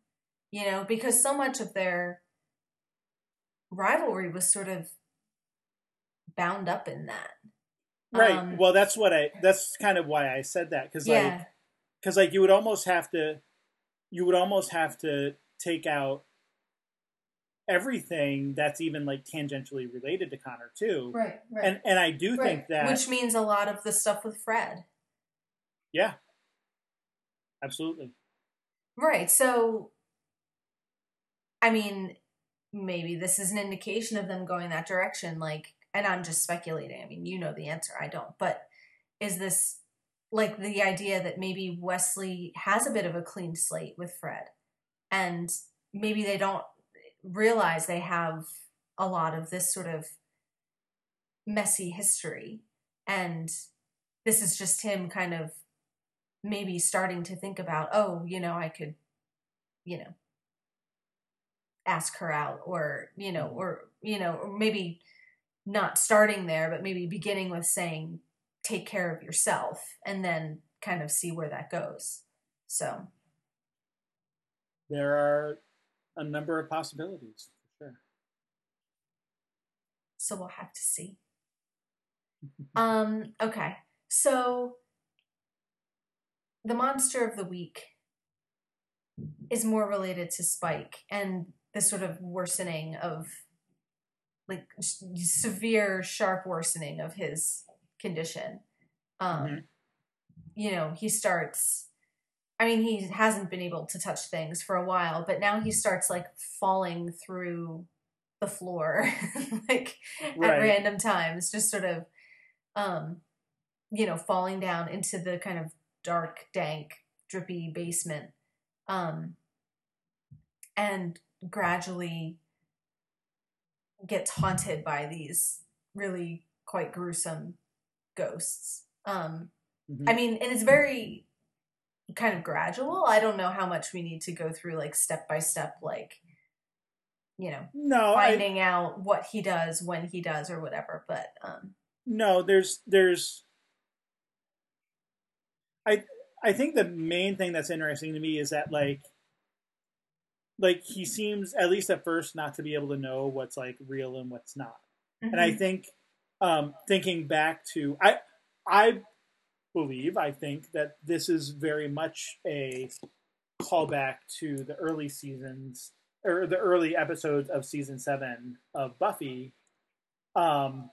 You know because so much of their rivalry was sort of bound up in that right Um, well that's what i that's kind of why i said that because like because like you would almost have to you would almost have to take out everything that's even like tangentially related to connor too right right and and i do right. think that which means a lot of the stuff with fred yeah absolutely Right. So, I mean, maybe this is an indication of them going that direction. Like, and I'm just speculating. I mean, you know the answer. I don't. But is this like the idea that maybe Wesley has a bit of a clean slate with Fred? And maybe they don't realize they have a lot of this sort of messy history. And this is just him kind of maybe starting to think about, oh, you know, I could, you know, ask her out or, you know, mm-hmm. or, you know, or maybe not starting there, but maybe beginning with saying, take care of yourself and then kind of see where that goes. So, there are a number of possibilities for sure so we'll have to see. Um, okay. So the monster of the week is more related to Spike and the sort of worsening of like severe sharp worsening of his condition. Um Mhm. you know, he starts I mean, he hasn't been able to touch things for a while, but now he starts like falling through the floor like at random times, just sort of um you know, falling down into the kind of dark, dank, drippy basement. Um and gradually gets haunted by these really quite gruesome ghosts. Um Mhm. I mean, and it's very kind of gradual. I don't know how much we need to go through like step by step like you know, no I, finding out what he does when he does or whatever, but um no there's there's i i think the main thing that's interesting to me is that like like he seems at least at first not to be able to know what's like real and what's not and i mhm. think um thinking back to i i believe i think that this is very much a callback to the early seasons or the early episodes of season seven of buffy um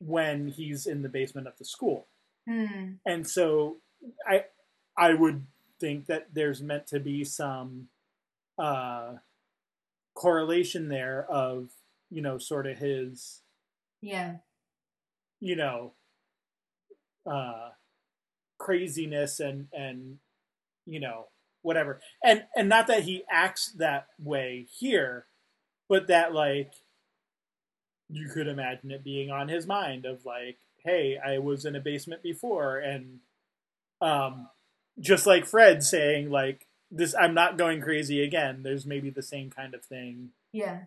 when he's in the basement of the school Hmm. and so i i would think that there's meant to be some uh correlation there of you know sort of his yeah. you know uh craziness and and you know whatever and and not that he acts that way here but that like you could imagine it being on his mind of like hey i was in a basement before and um just like fred saying like this i'm not going crazy again there's maybe the same kind of thing Yeah.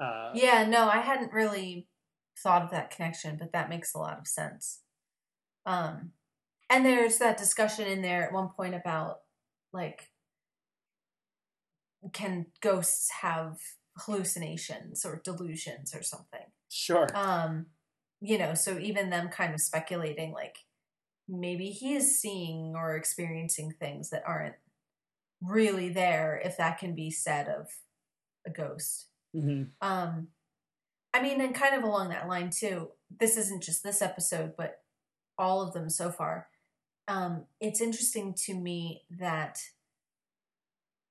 uh Yeah, no, I hadn't really thought of that connection, but that makes a lot of sense. Um, and there's that discussion in there at one point about like, can ghosts have hallucinations or delusions or something. Sure. Um, you know, so even them kind of speculating like maybe he is seeing or experiencing things that aren't really there, if that can be said of a ghost. hmm Um, I mean, and kind of along that line too. This isn't just this episode, but all of them so far. Um, it's interesting to me that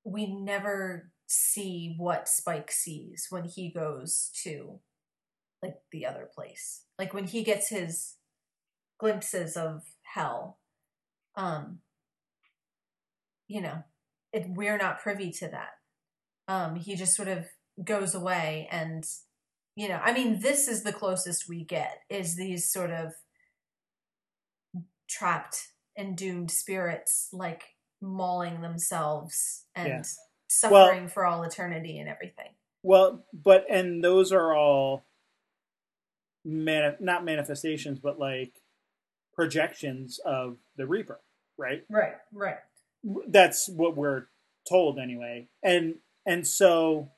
we never see what Spike sees when he goes to like the other place. Like when he gets his glimpses of hell. Um, you know, it, we're not privy to that. Um, he just sort of goes away and you know, I mean, this is the closest we get is these sort of trapped and doomed spirits like mauling themselves and Yeah. suffering for all eternity and everything. Well, but and those are all man not manifestations, but like projections of the Reaper, right? Right, right. That's what we're told anyway. And and so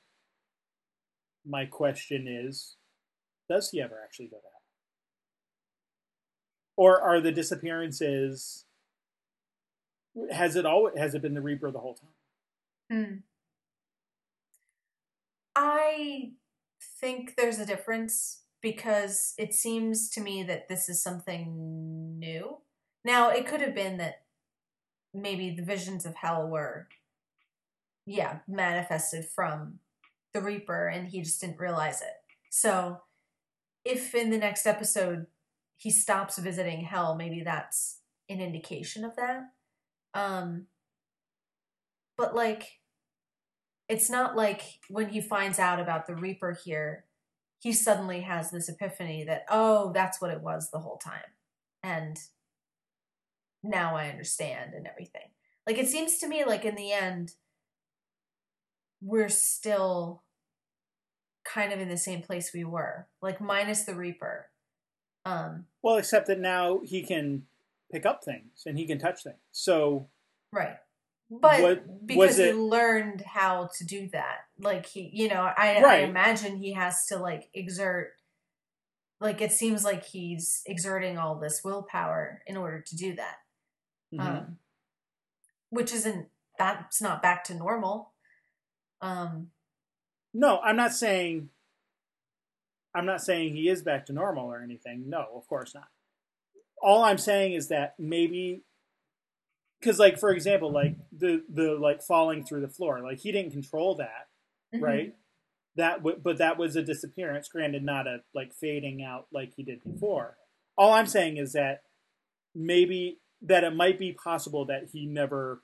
my question is, does he ever actually go to hell? Or are the disappearances has it always has it been the Reaper the whole time? Hmm. I think there's a difference because it seems to me that this is something new. Now, it could have been that maybe the visions of hell were, yeah, manifested from the Reaper and he just didn't realize it. So, if in the next episode he stops visiting hell, maybe that's an indication of that. Um, but like, it's not like when he finds out about the Reaper here, he suddenly has this epiphany that, oh, that's what it was the whole time. And now I understand and everything. Like, it seems to me like in the end, we're still kind of in the same place we were, like, minus the Reaper. Um, Well, except that now he can pick up things and he can touch things. So Right. But What- because he learned how to do that. Like he you know, I, I imagine he has to like exert like it seems like he's exerting all this willpower in order to do that. mhm. Um which isn't that's not back to normal. Um no, I'm not saying I'm not saying he is back to normal or anything. No, of course not. All I'm saying is that maybe because like for example, like the the like falling through the floor, like he didn't control that, mhm. right? That w- but that was a disappearance, granted not a like fading out like he did before. All I'm saying is that maybe that it might be possible that he never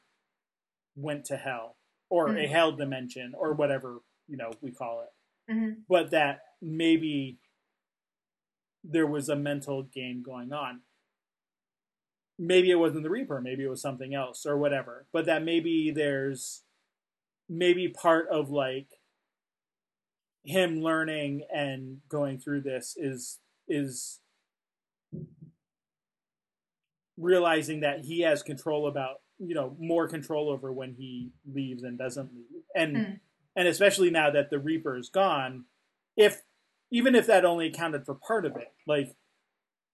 went to hell or a Mhm. hell dimension or whatever you know we call it Mhm. but that maybe there was a mental game going on maybe it wasn't the reaper maybe it was something else or whatever but that maybe there's maybe part of like him learning and going through this is is realizing that he has control about you know more control over when he leaves and doesn't leave and Mm. and especially now that the reaper is gone if even if that only accounted for part of it like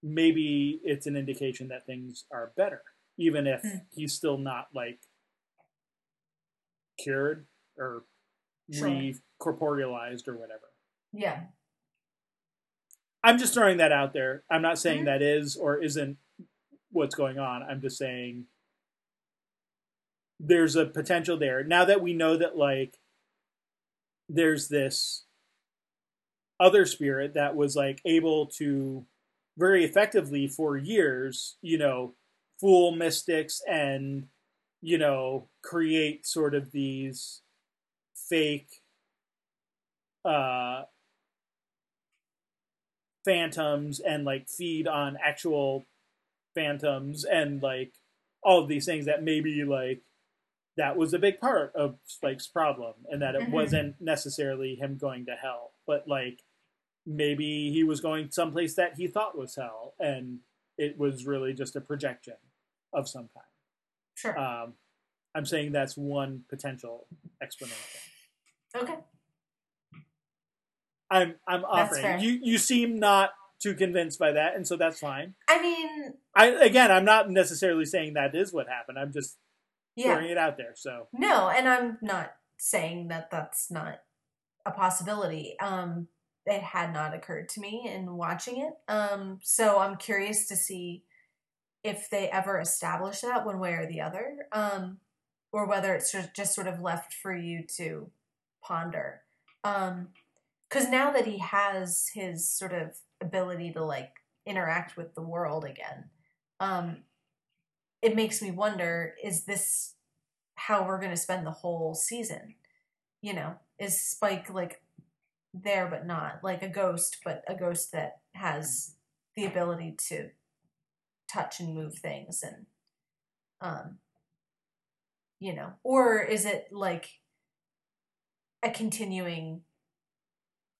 maybe it's an indication that things are better even if Mm. he's still not like cured or Sure. re-corporealized or whatever Yeah. i'm just throwing that out there i'm not saying Mhm. that is or isn't what's going on i'm just saying there's a potential there now that we know that like there's this other spirit that was like able to very effectively for years you know fool mystics and you know create sort of these fake uh phantoms and like feed on actual phantoms and like all of these things that maybe like that was a big part of Spike's problem and that it Mhm. wasn't necessarily him going to hell but like maybe he was going someplace that he thought was hell and it was really just a projection of some kind Sure. um, i'm saying that's one potential explanation okay. I'm I'm offering. You you seem not too convinced by that, and so that's fine. I mean, I again, I'm not necessarily saying that is what happened. I'm just yeah. throwing it out there. So No, and I'm not saying that that's not a possibility. Um, it had not occurred to me in watching it. Um, so I'm curious to see if they ever establish that one way or the other, um, or whether it's just, sort of left for you to ponder. Because now that he has his sort of ability to like interact with the world again, um, it makes me wonder: is this how we're going to spend the whole season? You know, is Spike like there but not like a ghost, but a ghost that has the ability to touch and move things and um you know or is it like a continuing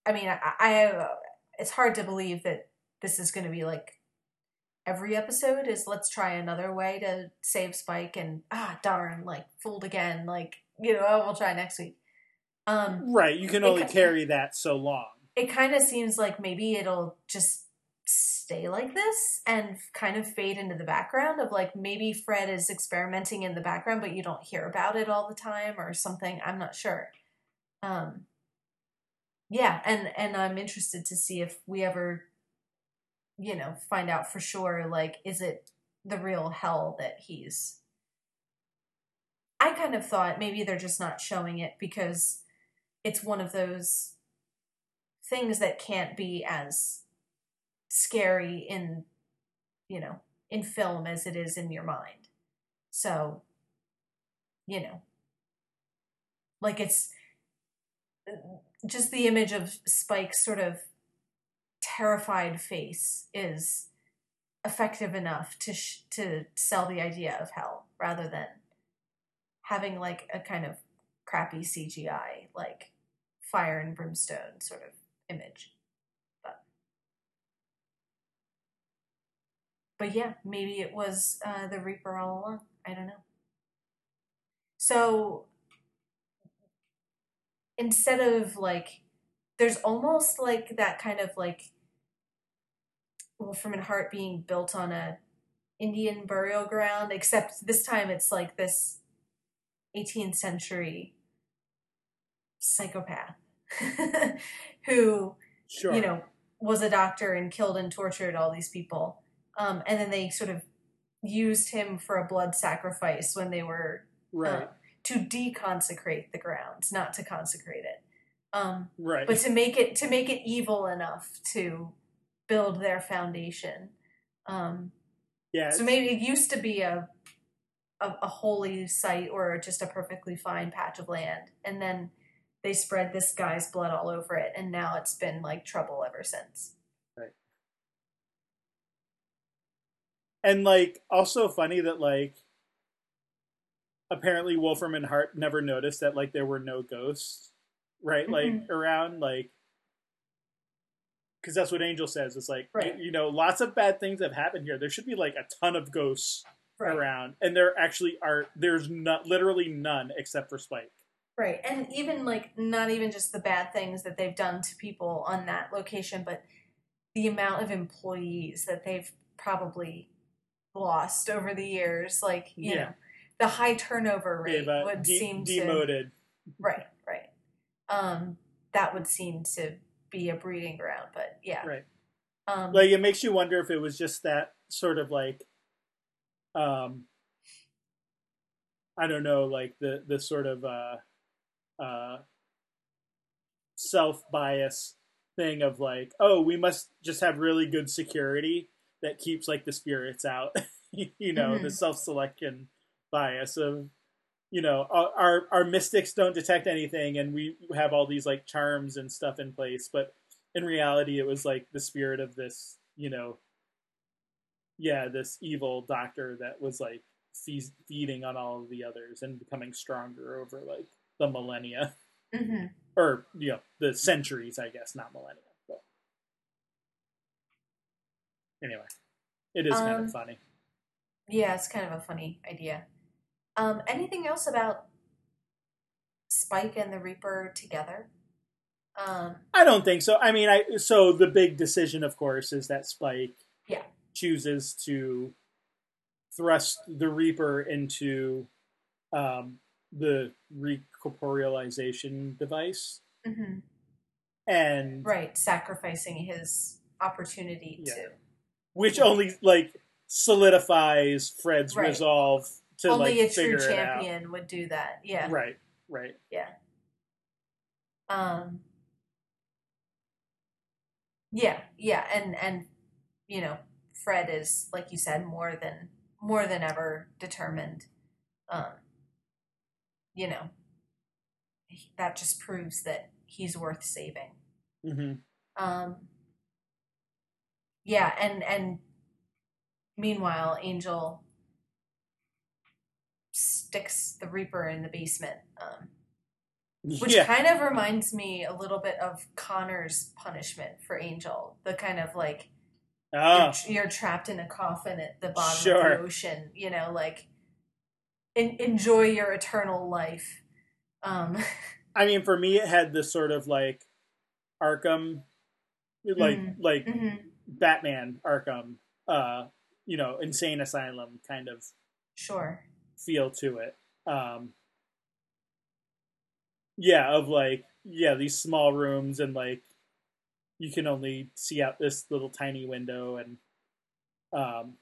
i mean i, I it's hard to believe that this is going to be like every episode is let's try another way to save spike and ah darn like fooled again like you know we'll try next week um right, you can only ca- carry that so long. it kind of seems like maybe it'll just stay like this and kind of fade into the background of like maybe Fred is experimenting in the background but you don't hear about it all the time or something I'm not sure um yeah and and I'm interested to see if we ever you know find out for sure like is it the real hell that he's I kind of thought maybe they're just not showing it because it's one of those things that can't be as scary in you know in film as it is in your mind. So you know like it's just the image of spike's sort of terrified face is effective enough to sh- to sell the idea of hell rather than having like a kind of crappy cgi like fire and brimstone sort of image. But but yeah maybe it was uh, the reaper all along. I don't know. So instead of like there's almost like that kind of like wolfram and hart being built on a indian burial ground except this time it's like this 18th century psychopath who Sure. you know was a doctor and killed and tortured all these people um, and then they sort of used him for a blood sacrifice when they were right. uh, to deconsecrate the grounds not to consecrate it um, right. but to make it to make it evil enough to build their foundation um, yeah. so maybe it used to be a, a a holy site or just a perfectly fine patch of land, and then they spread this guy's blood all over it, and now it's been like trouble ever since. Right. And like also funny that like apparently Wolfram and Hart never noticed that like there were no ghosts, right? Like Mhm. around like because that's what Angel says. It's like Right. you, you know, lots of bad things have happened here. There should be like a ton of ghosts Right, around, and there actually are. There's not literally none except for Spike. Right, and even like not even just the bad things that they've done to people on that location, but the amount of employees that they've probably lost over the years, like you Yeah. know, the high turnover rate uh, would de- seem to demoted. Right, right. Um, that would seem to be a breeding ground, but yeah. Right. Um, Like it makes you wonder if it was just that sort of like, um, I don't know, like the the sort of uh, uh, self bias thing of like, oh, we must just have really good security that keeps like the spirits out. you know, the Mhm. self selection bias of you know our, our our mystics don't detect anything and we have all these like charms and stuff in place but in reality it was like the spirit of this you know yeah this evil doctor that was like feeding on all of the others and becoming stronger over like the millennia mhm. or you know the centuries i guess not millennia but anyway it is kind Um, of funny Yeah, it's kind of a funny idea. Um, anything else about Spike and the Reaper together? Um, I don't think so. I mean, I so the big decision, of course, is that Spike Yeah. chooses to thrust the Reaper into um, the recorporealization device, mhm. and Right, sacrificing his opportunity Yeah. to. which only like solidifies Fred's Right. resolve to Only like a true figure it out. champion would do that. Yeah. Right, right. Yeah. Um. Yeah, yeah, and and you know, Fred is like you said more than more than ever determined. Um. You know, that just proves that he's worth saving. hmm Um. Yeah, and and meanwhile, Angel sticks the Reaper in the basement. Um, which Yeah, kind of reminds me a little bit of Connor's punishment for Angel. The kind of like ah, you're, you're trapped in a coffin at the bottom Sure. of the ocean. You know, like en- enjoy your eternal life. Um, I mean, for me, it had this sort of like Arkham, like Mhm. like mhm, Batman Arkham, uh, you know, insane asylum kind of sure. feel to it. Um, yeah, of like yeah, these small rooms and like you can only see out this little tiny window and um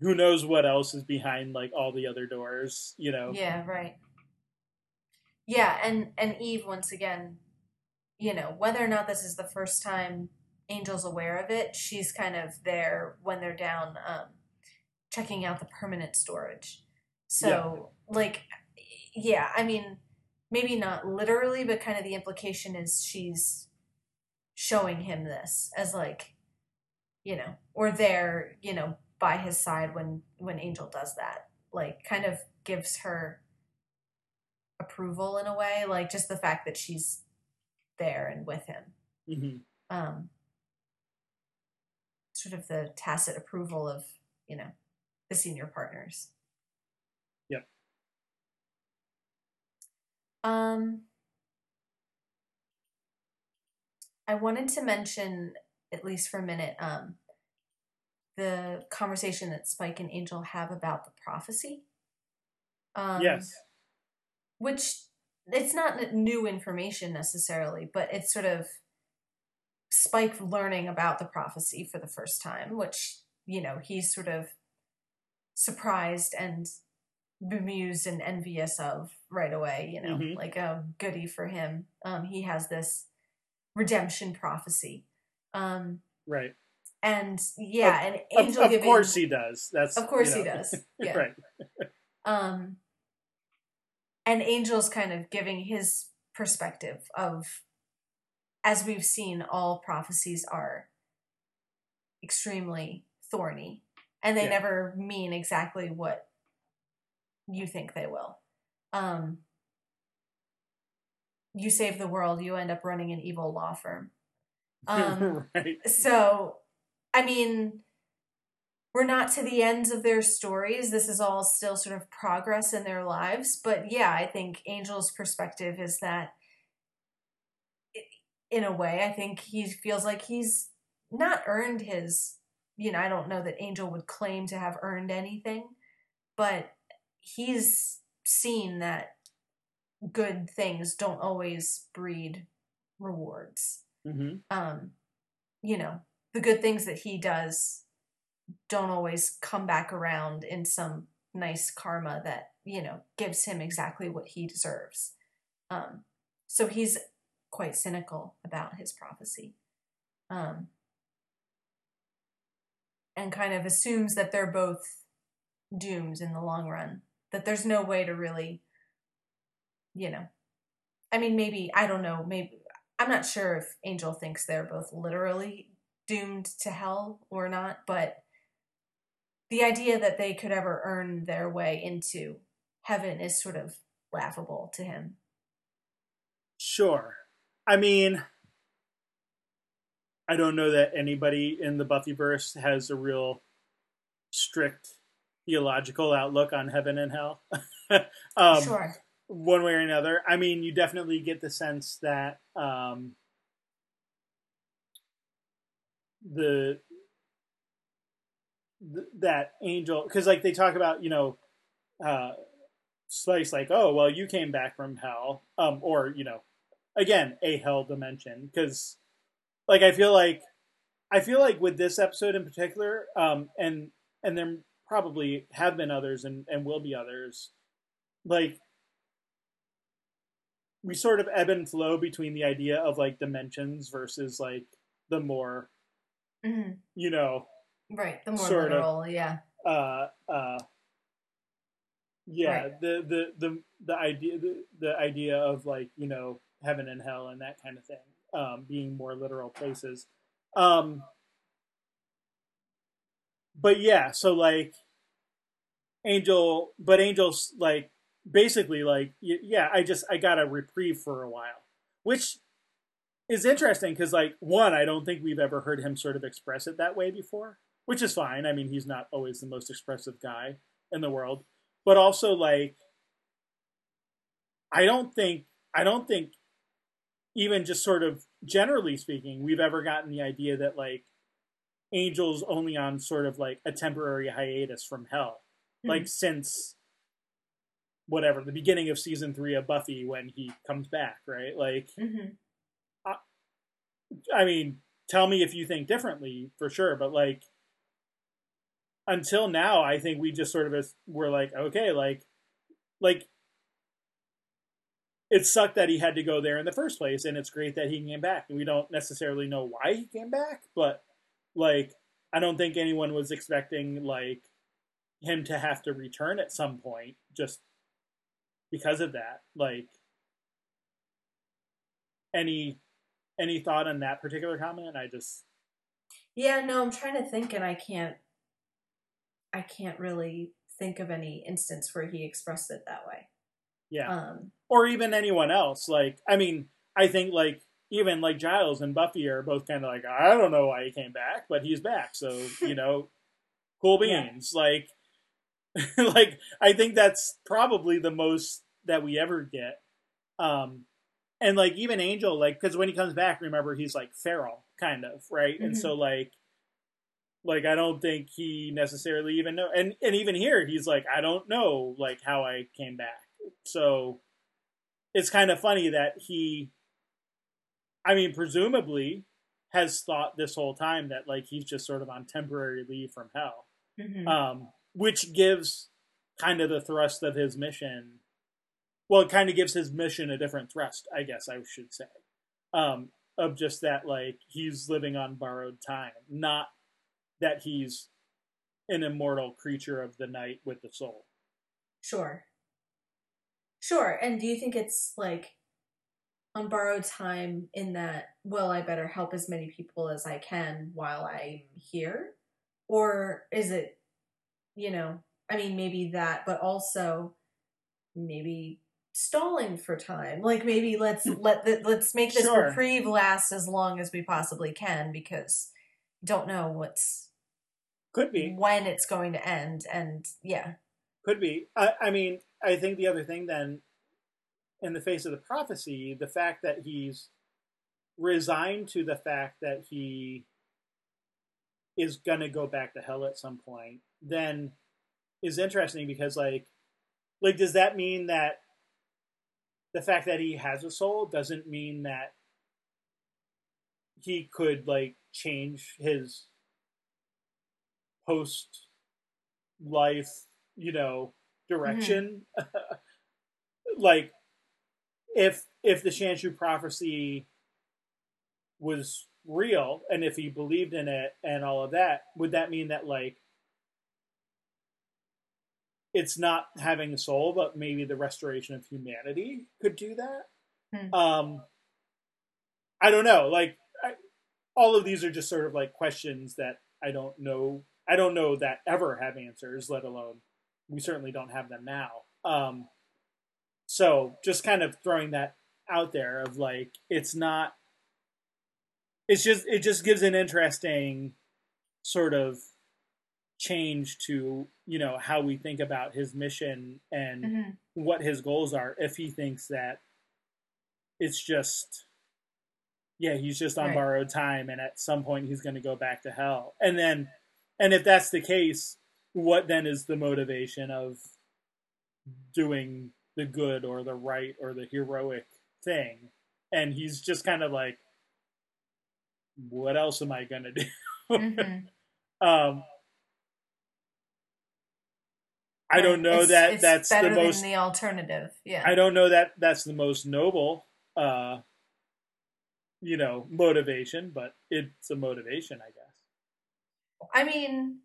who knows what else is behind like all the other doors, you know. Yeah, right. Yeah, and and Eve once again, you know, whether or not this is the first time Angel's aware of it, she's kind of there when they're down um checking out the permanent storage. So, like yeah, I mean, maybe not literally, but kind of the implication is she's showing him this as like you know, or there, you know, by his side when when Angel does that. Like kind of gives her approval in a way, like just the fact that she's there and with him. hmm Um sort of the tacit approval of, you know, the senior partners. Yep. Um I wanted to mention, at least for a minute, um, the conversation that Spike and Angel have about the prophecy. Um, yes. Which it's not new information necessarily, but it's sort of Spike learning about the prophecy for the first time, which, you know, he's sort of surprised and bemused and envious of right away, you know, Mhm. like a goody for him. Um, he has this redemption prophecy. Um, Right. And yeah, and Of, Angel of giving, course he does. That's of course you he does. Yeah. right. Um, and Angel's kind of giving his perspective of, as we've seen, all prophecies are extremely thorny, and they Yeah. never mean exactly what you think they will. Um, you save the world, you end up running an evil law firm. Um, right. so, I mean, we're not to the ends of their stories. This is all still sort of progress in their lives. But yeah, I think Angel's perspective is that, in a way, I think he feels like he's not earned his, you know, I don't know that Angel would claim to have earned anything, but he's seen that good things don't always breed rewards hmm um you know the good things that he does don't always come back around in some nice karma that you know gives him exactly what he deserves. Um so he's quite cynical about his prophecy um and kind of assumes that they're both doomed in the long run that there's no way to really you know i mean maybe i don't know maybe I'm not sure if Angel thinks they're both literally doomed to hell or not, but the idea that they could ever earn their way into heaven is sort of laughable to him. Sure. I mean, I don't know that anybody in the Buffyverse has a real strict theological outlook on heaven and hell. um, sure. one way or another. I mean, you definitely get the sense that um, the, th- that angel because like they talk about you know uh, Spike like oh well you came back from hell um or you know again a hell dimension because like I feel like I feel like with this episode in particular um and and there probably have been others and and will be others like we sort of ebb and flow between the idea of like dimensions versus like the more hmm you know Right. The more Sort of. literal, yeah. uh uh yeah Right. the, the the the idea the, the idea of like you know heaven and hell and that kind of thing um being more literal places um but yeah so like angel but angel's like basically like yeah i just i got a reprieve for a while which is interesting because like one i don't think we've ever heard him sort of express it that way before which is fine. I mean he's not always the most expressive guy in the world. But also like i don't think i don't think even just sort of generally speaking we've ever gotten the idea that like angel's only on sort of like a temporary hiatus from hell. Like since whatever the beginning of season three of buffy when he comes back right? Like hmm I mean, tell me if you think differently for sure, but like until now, I think we just sort of were like, okay, like, like it sucked that he had to go there in the first place, and it's great that he came back. And we don't necessarily know why he came back, but like, I don't think anyone was expecting like him to have to return at some point just because of that. Like, any any thought on that particular comment? I just Yeah, no, I'm trying to think and I can't I can't really think of any instance where he expressed it that way. yeah, Um or even anyone else. Like, I mean, I think like even like Giles and Buffy are both kind of like, I don't know why he came back, but he's back, so you know, cool Yeah. beans. Like, like I think that's probably the most that we ever get. Um, and like even Angel, like because when he comes back, remember he's like feral, kind of right, and Mhm. so like. Like I don't think he necessarily even know, and and even here he's like I don't know like how I came back. So it's kind of funny that he I mean presumably has thought this whole time that like he's just sort of on temporary leave from hell. mhm. Um which gives kind of the thrust of his mission. Well, it kind of gives his mission a different thrust, I guess I should say. Um of just that like he's living on borrowed time, not that he's an immortal creature of the night with the soul. Sure. Sure. And do you think it's like on borrowed time in that, well, I better help as many people as I can while I'm here? Or is it, you know, I mean, maybe that, but also maybe stalling for time. Like maybe let's hmm. let the, let's make this Sure. reprieve last as long as we possibly can because don't know what's Could be. when it's going to end and yeah. Could be. I, I mean, I think the other thing then, in the face of the prophecy, the fact that he's resigned to the fact that he is gonna go back to hell at some point, then is interesting because like, like does that mean that the fact that he has a soul doesn't mean that he could like change his post life, you know, direction. like if if the Shanshu prophecy was real and if he believed in it and all of that, would that mean that like it's not having a soul, but maybe the restoration of humanity could do that? Hmm. Um I don't know. Like I, all of these are just sort of like questions that I don't know. I don't know that ever have answers, let alone we certainly don't have them now. Um, so just kind of throwing that out there of like it's not. It's just it just gives an interesting sort of change to you know how we think about his mission and Mhm. what his goals are if he thinks that it's just yeah he's just on Right. borrowed time and at some point he's going to go back to hell and then and if that's the case what then is the motivation of doing the good or the right or the heroic thing and he's just kind of like what else am i going to do Mhm. um i don't know It's- that it's that's the better than most the alternative. Yeah. I don't know that that's the most noble, uh, you know, motivation, but it's a motivation, I guess. I mean,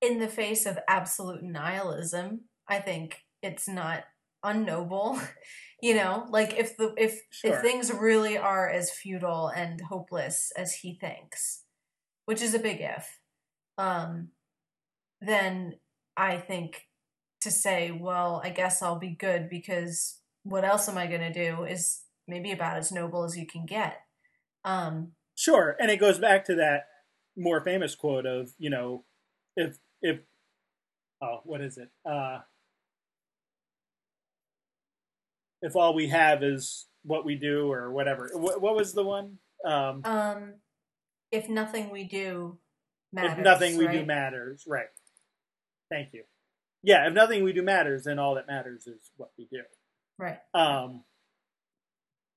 in the face of absolute nihilism, I think it's not unnoble. you know, like if the if Sure. if things really are as futile and hopeless as he thinks, which is a big if, um, then I think to say, well, I guess I'll be good because what else am I going to do is maybe about as noble as you can get. Um, Sure, and it goes back to that more famous quote of you know, if if oh, what is it? Uh, if all we have is what we do or whatever. What, what was the one? Um, Um, if nothing we do matters, if nothing we do matters, right? Thank you. Yeah, if nothing we do matters, then all that matters is what we do. right? Um,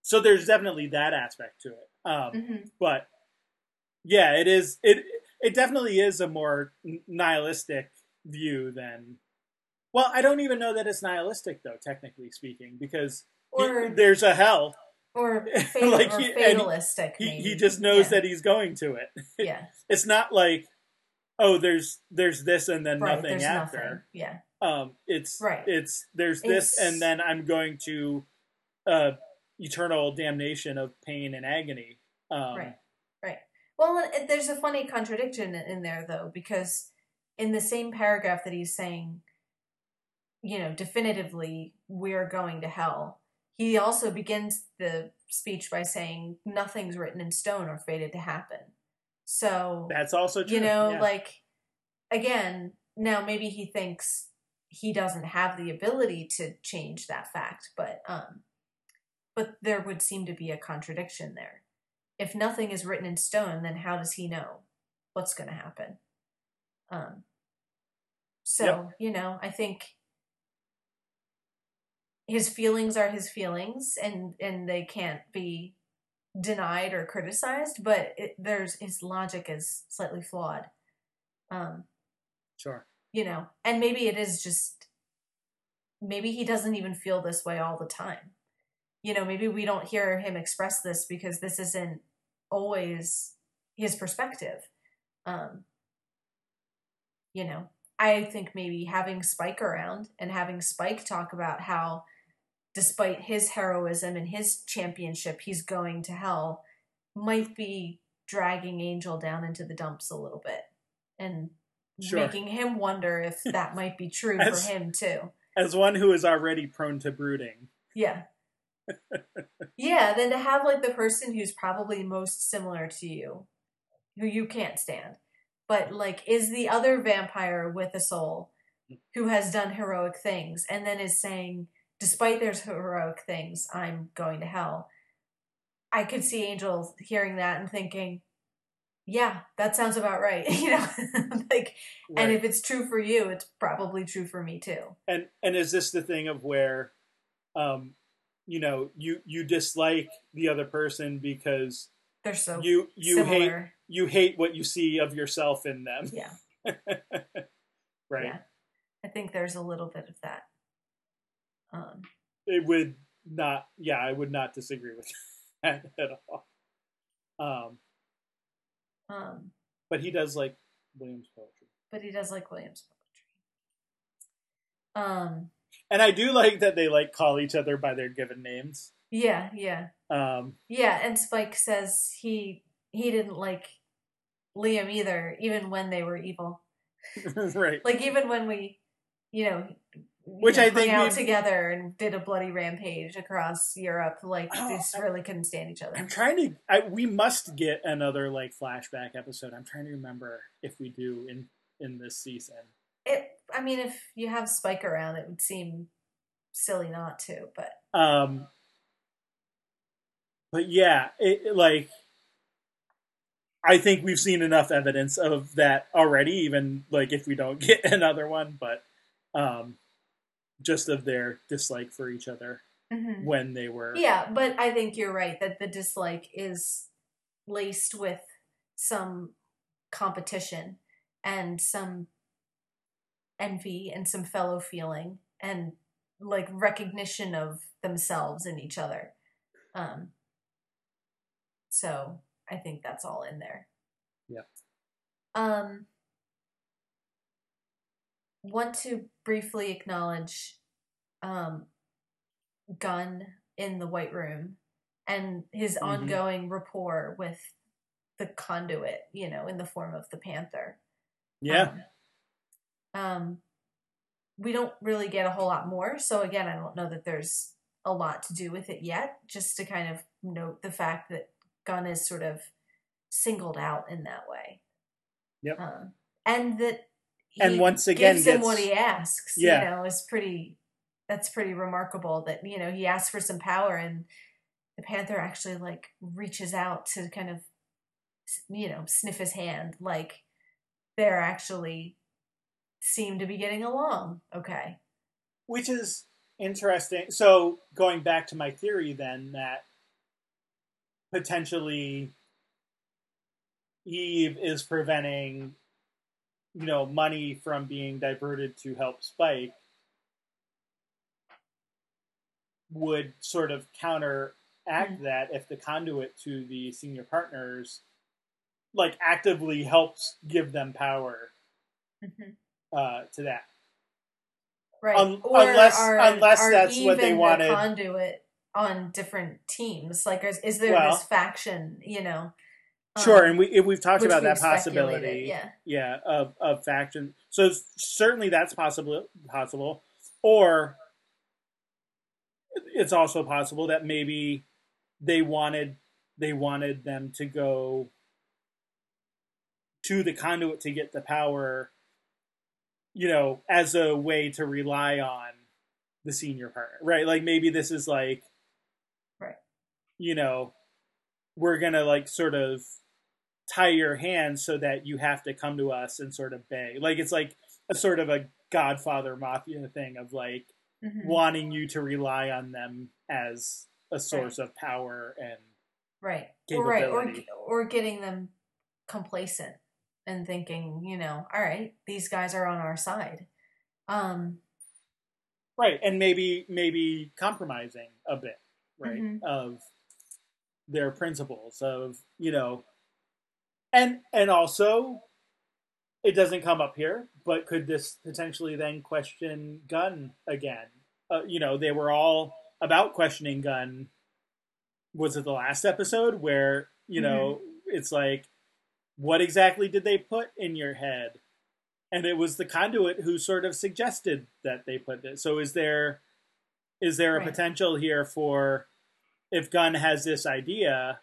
so there's definitely that aspect to it. Um, hmm but yeah, it is. It it definitely is a more nihilistic view than. Well, I don't even know that it's nihilistic though, technically speaking, because he- Or there's a hell. or, fatal, like he- and fatalistic. He maybe. he just knows yeah. that he's going to it. yeah, It's not like, oh, there's there's this and then right. nothing after. nothing. Yeah, Um, it's Right. It's there's this, and then I'm going to uh, eternal damnation of pain and agony. Um, right, right. Well, it- there's a funny contradiction in there though, because in the same paragraph that he's saying, you know, definitively we're going to hell. He also begins the speech by saying nothing's written in stone or fated to happen. So That's also true. you know yeah. like again now maybe he thinks he doesn't have the ability to change that fact but um but there would seem to be a contradiction there if nothing is written in stone then how does he know what's going to happen um so Yep. you know i think his feelings are his feelings and and they can't be denied or criticized but it, there's his logic is slightly flawed. Um sure. you know and maybe it is just maybe he doesn't even feel this way all the time. You know maybe we don't hear him express this because this isn't always his perspective. Um you know i think maybe having spike around and having spike talk about how despite his heroism and his championship he's going to hell might be dragging angel down into the dumps a little bit and Sure. making him wonder if that might be true As- for him too As one who is already prone to brooding. yeah. yeah, then to have like the person who's probably most similar to you, who you can't stand, but like is the other vampire with a soul mm. who has done heroic things and then is saying, despite their heroic things, I'm going to hell. I could see Angel hearing that and thinking, yeah, that sounds about right. you know, like, and if it's true for you, it's probably true for me too. and and is this the thing of where um you know you you dislike the other person because They're so you you hate you hate what you see of yourself in them Yeah. right Yeah. I think there's a little bit of that. Um, it would not yeah i would not disagree with that at all um um, but he does like williams poetry but he does like Williams poetry. Um, and i do like that they like call each other by their given names yeah, yeah, um yeah. And Spike says he he didn't like Liam either, even when they were evil. right Like even when we, you know, Which I think out together and did a bloody rampage across Europe. Like Oh, they just really couldn't stand each other. I'm trying to. I, we must get another like flashback episode. I'm trying to remember if we do in in this season. It. I mean, if you have Spike around, it would seem silly not to. But Um, but yeah, it, it, like I think we've seen enough evidence of that already. Even like if we don't get another one, but um, just of their dislike for each other Mhm. when they were. yeah, but I think you're right that the dislike is laced with some competition and some envy and some fellow feeling and like recognition of themselves and each other. Um so I think that's all in there. Yeah. Um want to briefly acknowledge um Gunn in the White Room and his Mhm. ongoing rapport with the conduit, you know, in the form of the Panther. yeah. Um, um, we don't really get a whole lot more. So again, I don't know that there's a lot to do with it yet. Just to kind of note the fact that Gunn is sort of singled out in that way. Yep. Um, and that And once again gives him gets- what he asks. Yeah. You know, is pretty. That's pretty remarkable. That you know he asks for some power and the panther actually like reaches out to kind of you know sniff his hand like they're actually seem to be getting along okay which is interesting. So going back to my theory, then that potentially Eve is preventing, you know, money from being diverted to help Spike would sort of counteract Mm. that if the conduit to the senior partners like actively helps give them power uh, to that. right or unless- are, unless are that's what they and the wanted. conduit on different teams like is, is there Well- this faction you know Sure, um, and we if we've talked about that we've speculated, possibility, yeah yeah, of of faction. So certainly that's possible. Possible, or it's also possible that maybe they wanted they wanted them to go to the conduit to get the power, you know, as a way to rely on the senior partner, right? Like maybe this is like, Right. You know, we're gonna like sort of tie your hands so that you have to come to us and sort of beg. Like it's like a sort of a Godfather mafia thing of like Mhm. wanting you to rely on them as a source of power and right or right or or getting them complacent and thinking you know all right these guys are on our side um right and maybe maybe compromising a bit right Mhm. of their principles of you know and and also it doesn't come up here but could this potentially then question Gunn again? Uh, you know they were all about questioning Gunn. Was it the last episode where you know it's like what exactly did they put in your head? And it was the conduit who sort of suggested that they put it. So is there is there a Right. potential here for if gunn has this idea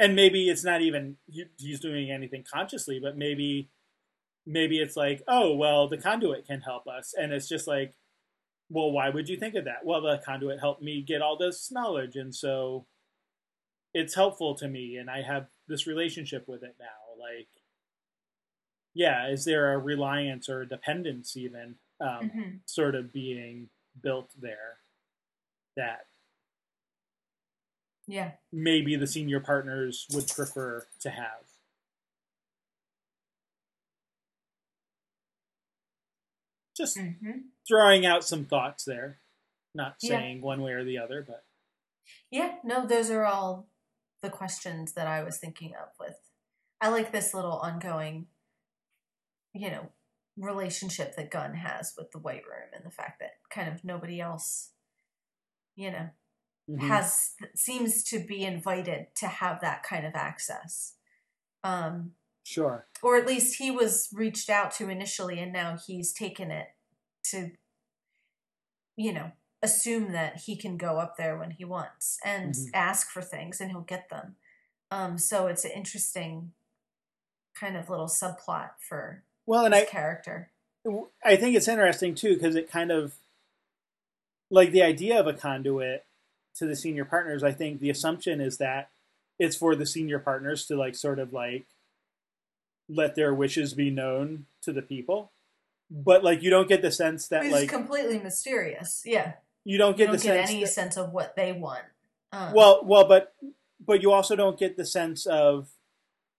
and maybe it's not even he- he's doing anything consciously but maybe maybe it's like oh well the conduit can help us. And it's just like well why would you think of that? Well the conduit helped me get all this knowledge. And so it's helpful to me. And i have this relationship with it now. Like yeah is there a reliance or a dependence even um, mhm. sort of being built there that yeah. maybe the senior partners would prefer to have. Just hmm throwing out some thoughts there. Not Yeah. saying one way or the other but. Yeah, no, those are all the questions that I was thinking of with I like this little ongoing you know, relationship that Gunn has with the White Room and the fact that kind of nobody else you know Mhm. has seems to be invited to have that kind of access. Um sure or at least he was reached out to initially and now he's taken it to you know, assume that he can go up there when he wants and Mhm. ask for things and he'll get them. Um, so it's an interesting kind of little subplot for Well, and I character. I think it's interesting too because it kind of like the idea of a conduit to the senior partners. I think the assumption is that it's for the senior partners to like sort of like let their wishes be known to the people, but like you don't get the sense that It's like completely mysterious. Yeah. you don't You get don't the get sense any that- sense of what they want. Um, well, well, but but you also don't get the sense of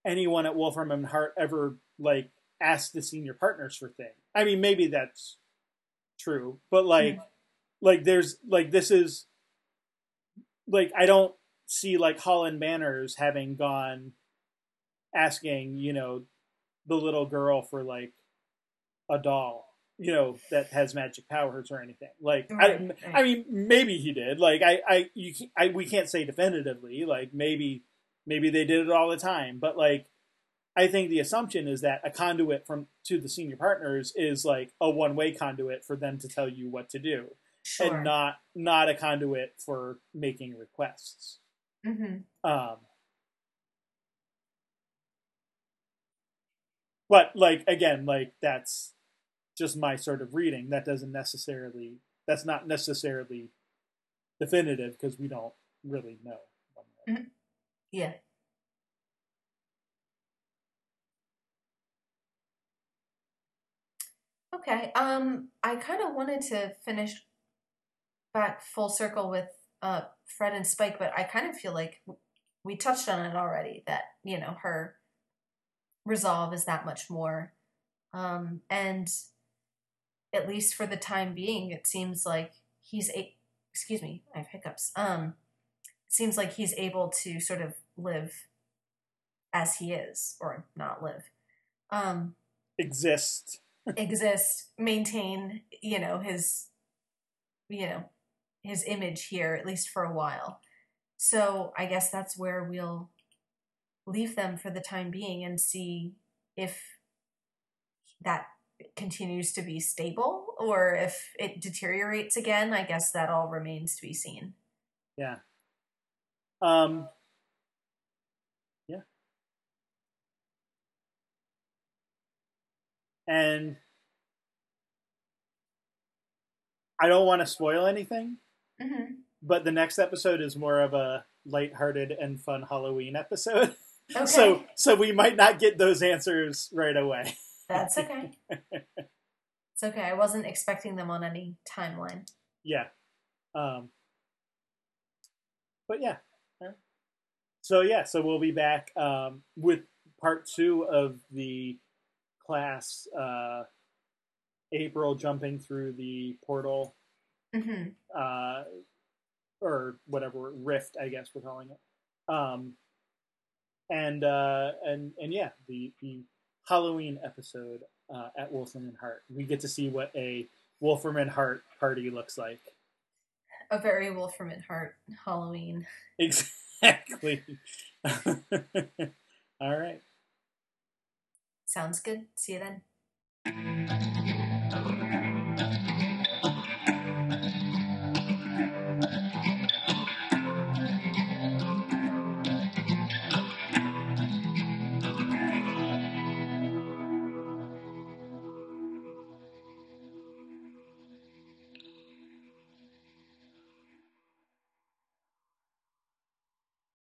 anyone at Wolfram and Hart ever like ask the senior partners for things. I mean, maybe that's true, but like, like there's like this is like I don't see like Holland Manners having gone asking you know the little girl for like a doll you know that has magic powers or anything. Like I, Right, right. I mean maybe he did. Like I I you I we can't say definitively like maybe maybe they did it all the time. But like I think the assumption is that a conduit from to the senior partners is like a one way conduit for them to tell you what to do sure. and not not a conduit for making requests hmm um but like again like that's just my sort of reading that doesn't necessarily that's not necessarily definitive because we don't really know Yeah. Okay. Um, I kind of wanted to finish back full circle with uh Fred and Spike, but I kind of feel like we touched on it already. That you know her resolve is that much more, um, and at least for the time being, it seems like he's a. Excuse me, I have hiccups. Um, it seems like he's able to sort of live as he is, or not live. Um, exist exist, maintain, you know, his, you know, his image here at least for a while. So I guess that's where we'll leave them for the time being and see if that continues to be stable or if it deteriorates again. I guess that all remains to be seen. yeah um yeah and i don't want to spoil anything hmm but the next episode is more of a lighthearted and fun Halloween episode. Okay, So so we might not get those answers right away. that's okay. it's okay. I wasn't expecting them on any timeline. yeah. Um but yeah. So yeah, so we'll be back um, with part two of the class uh, April jumping through the portal hmm uh, or whatever rift, I guess we're calling it. Um, and uh, and and yeah, the the Halloween episode uh, at Wolfram and Hart. We get to see what a Wolfram and Hart party looks like. A very Wolfram and Hart Halloween. Exactly. All right. Sounds good. See you then.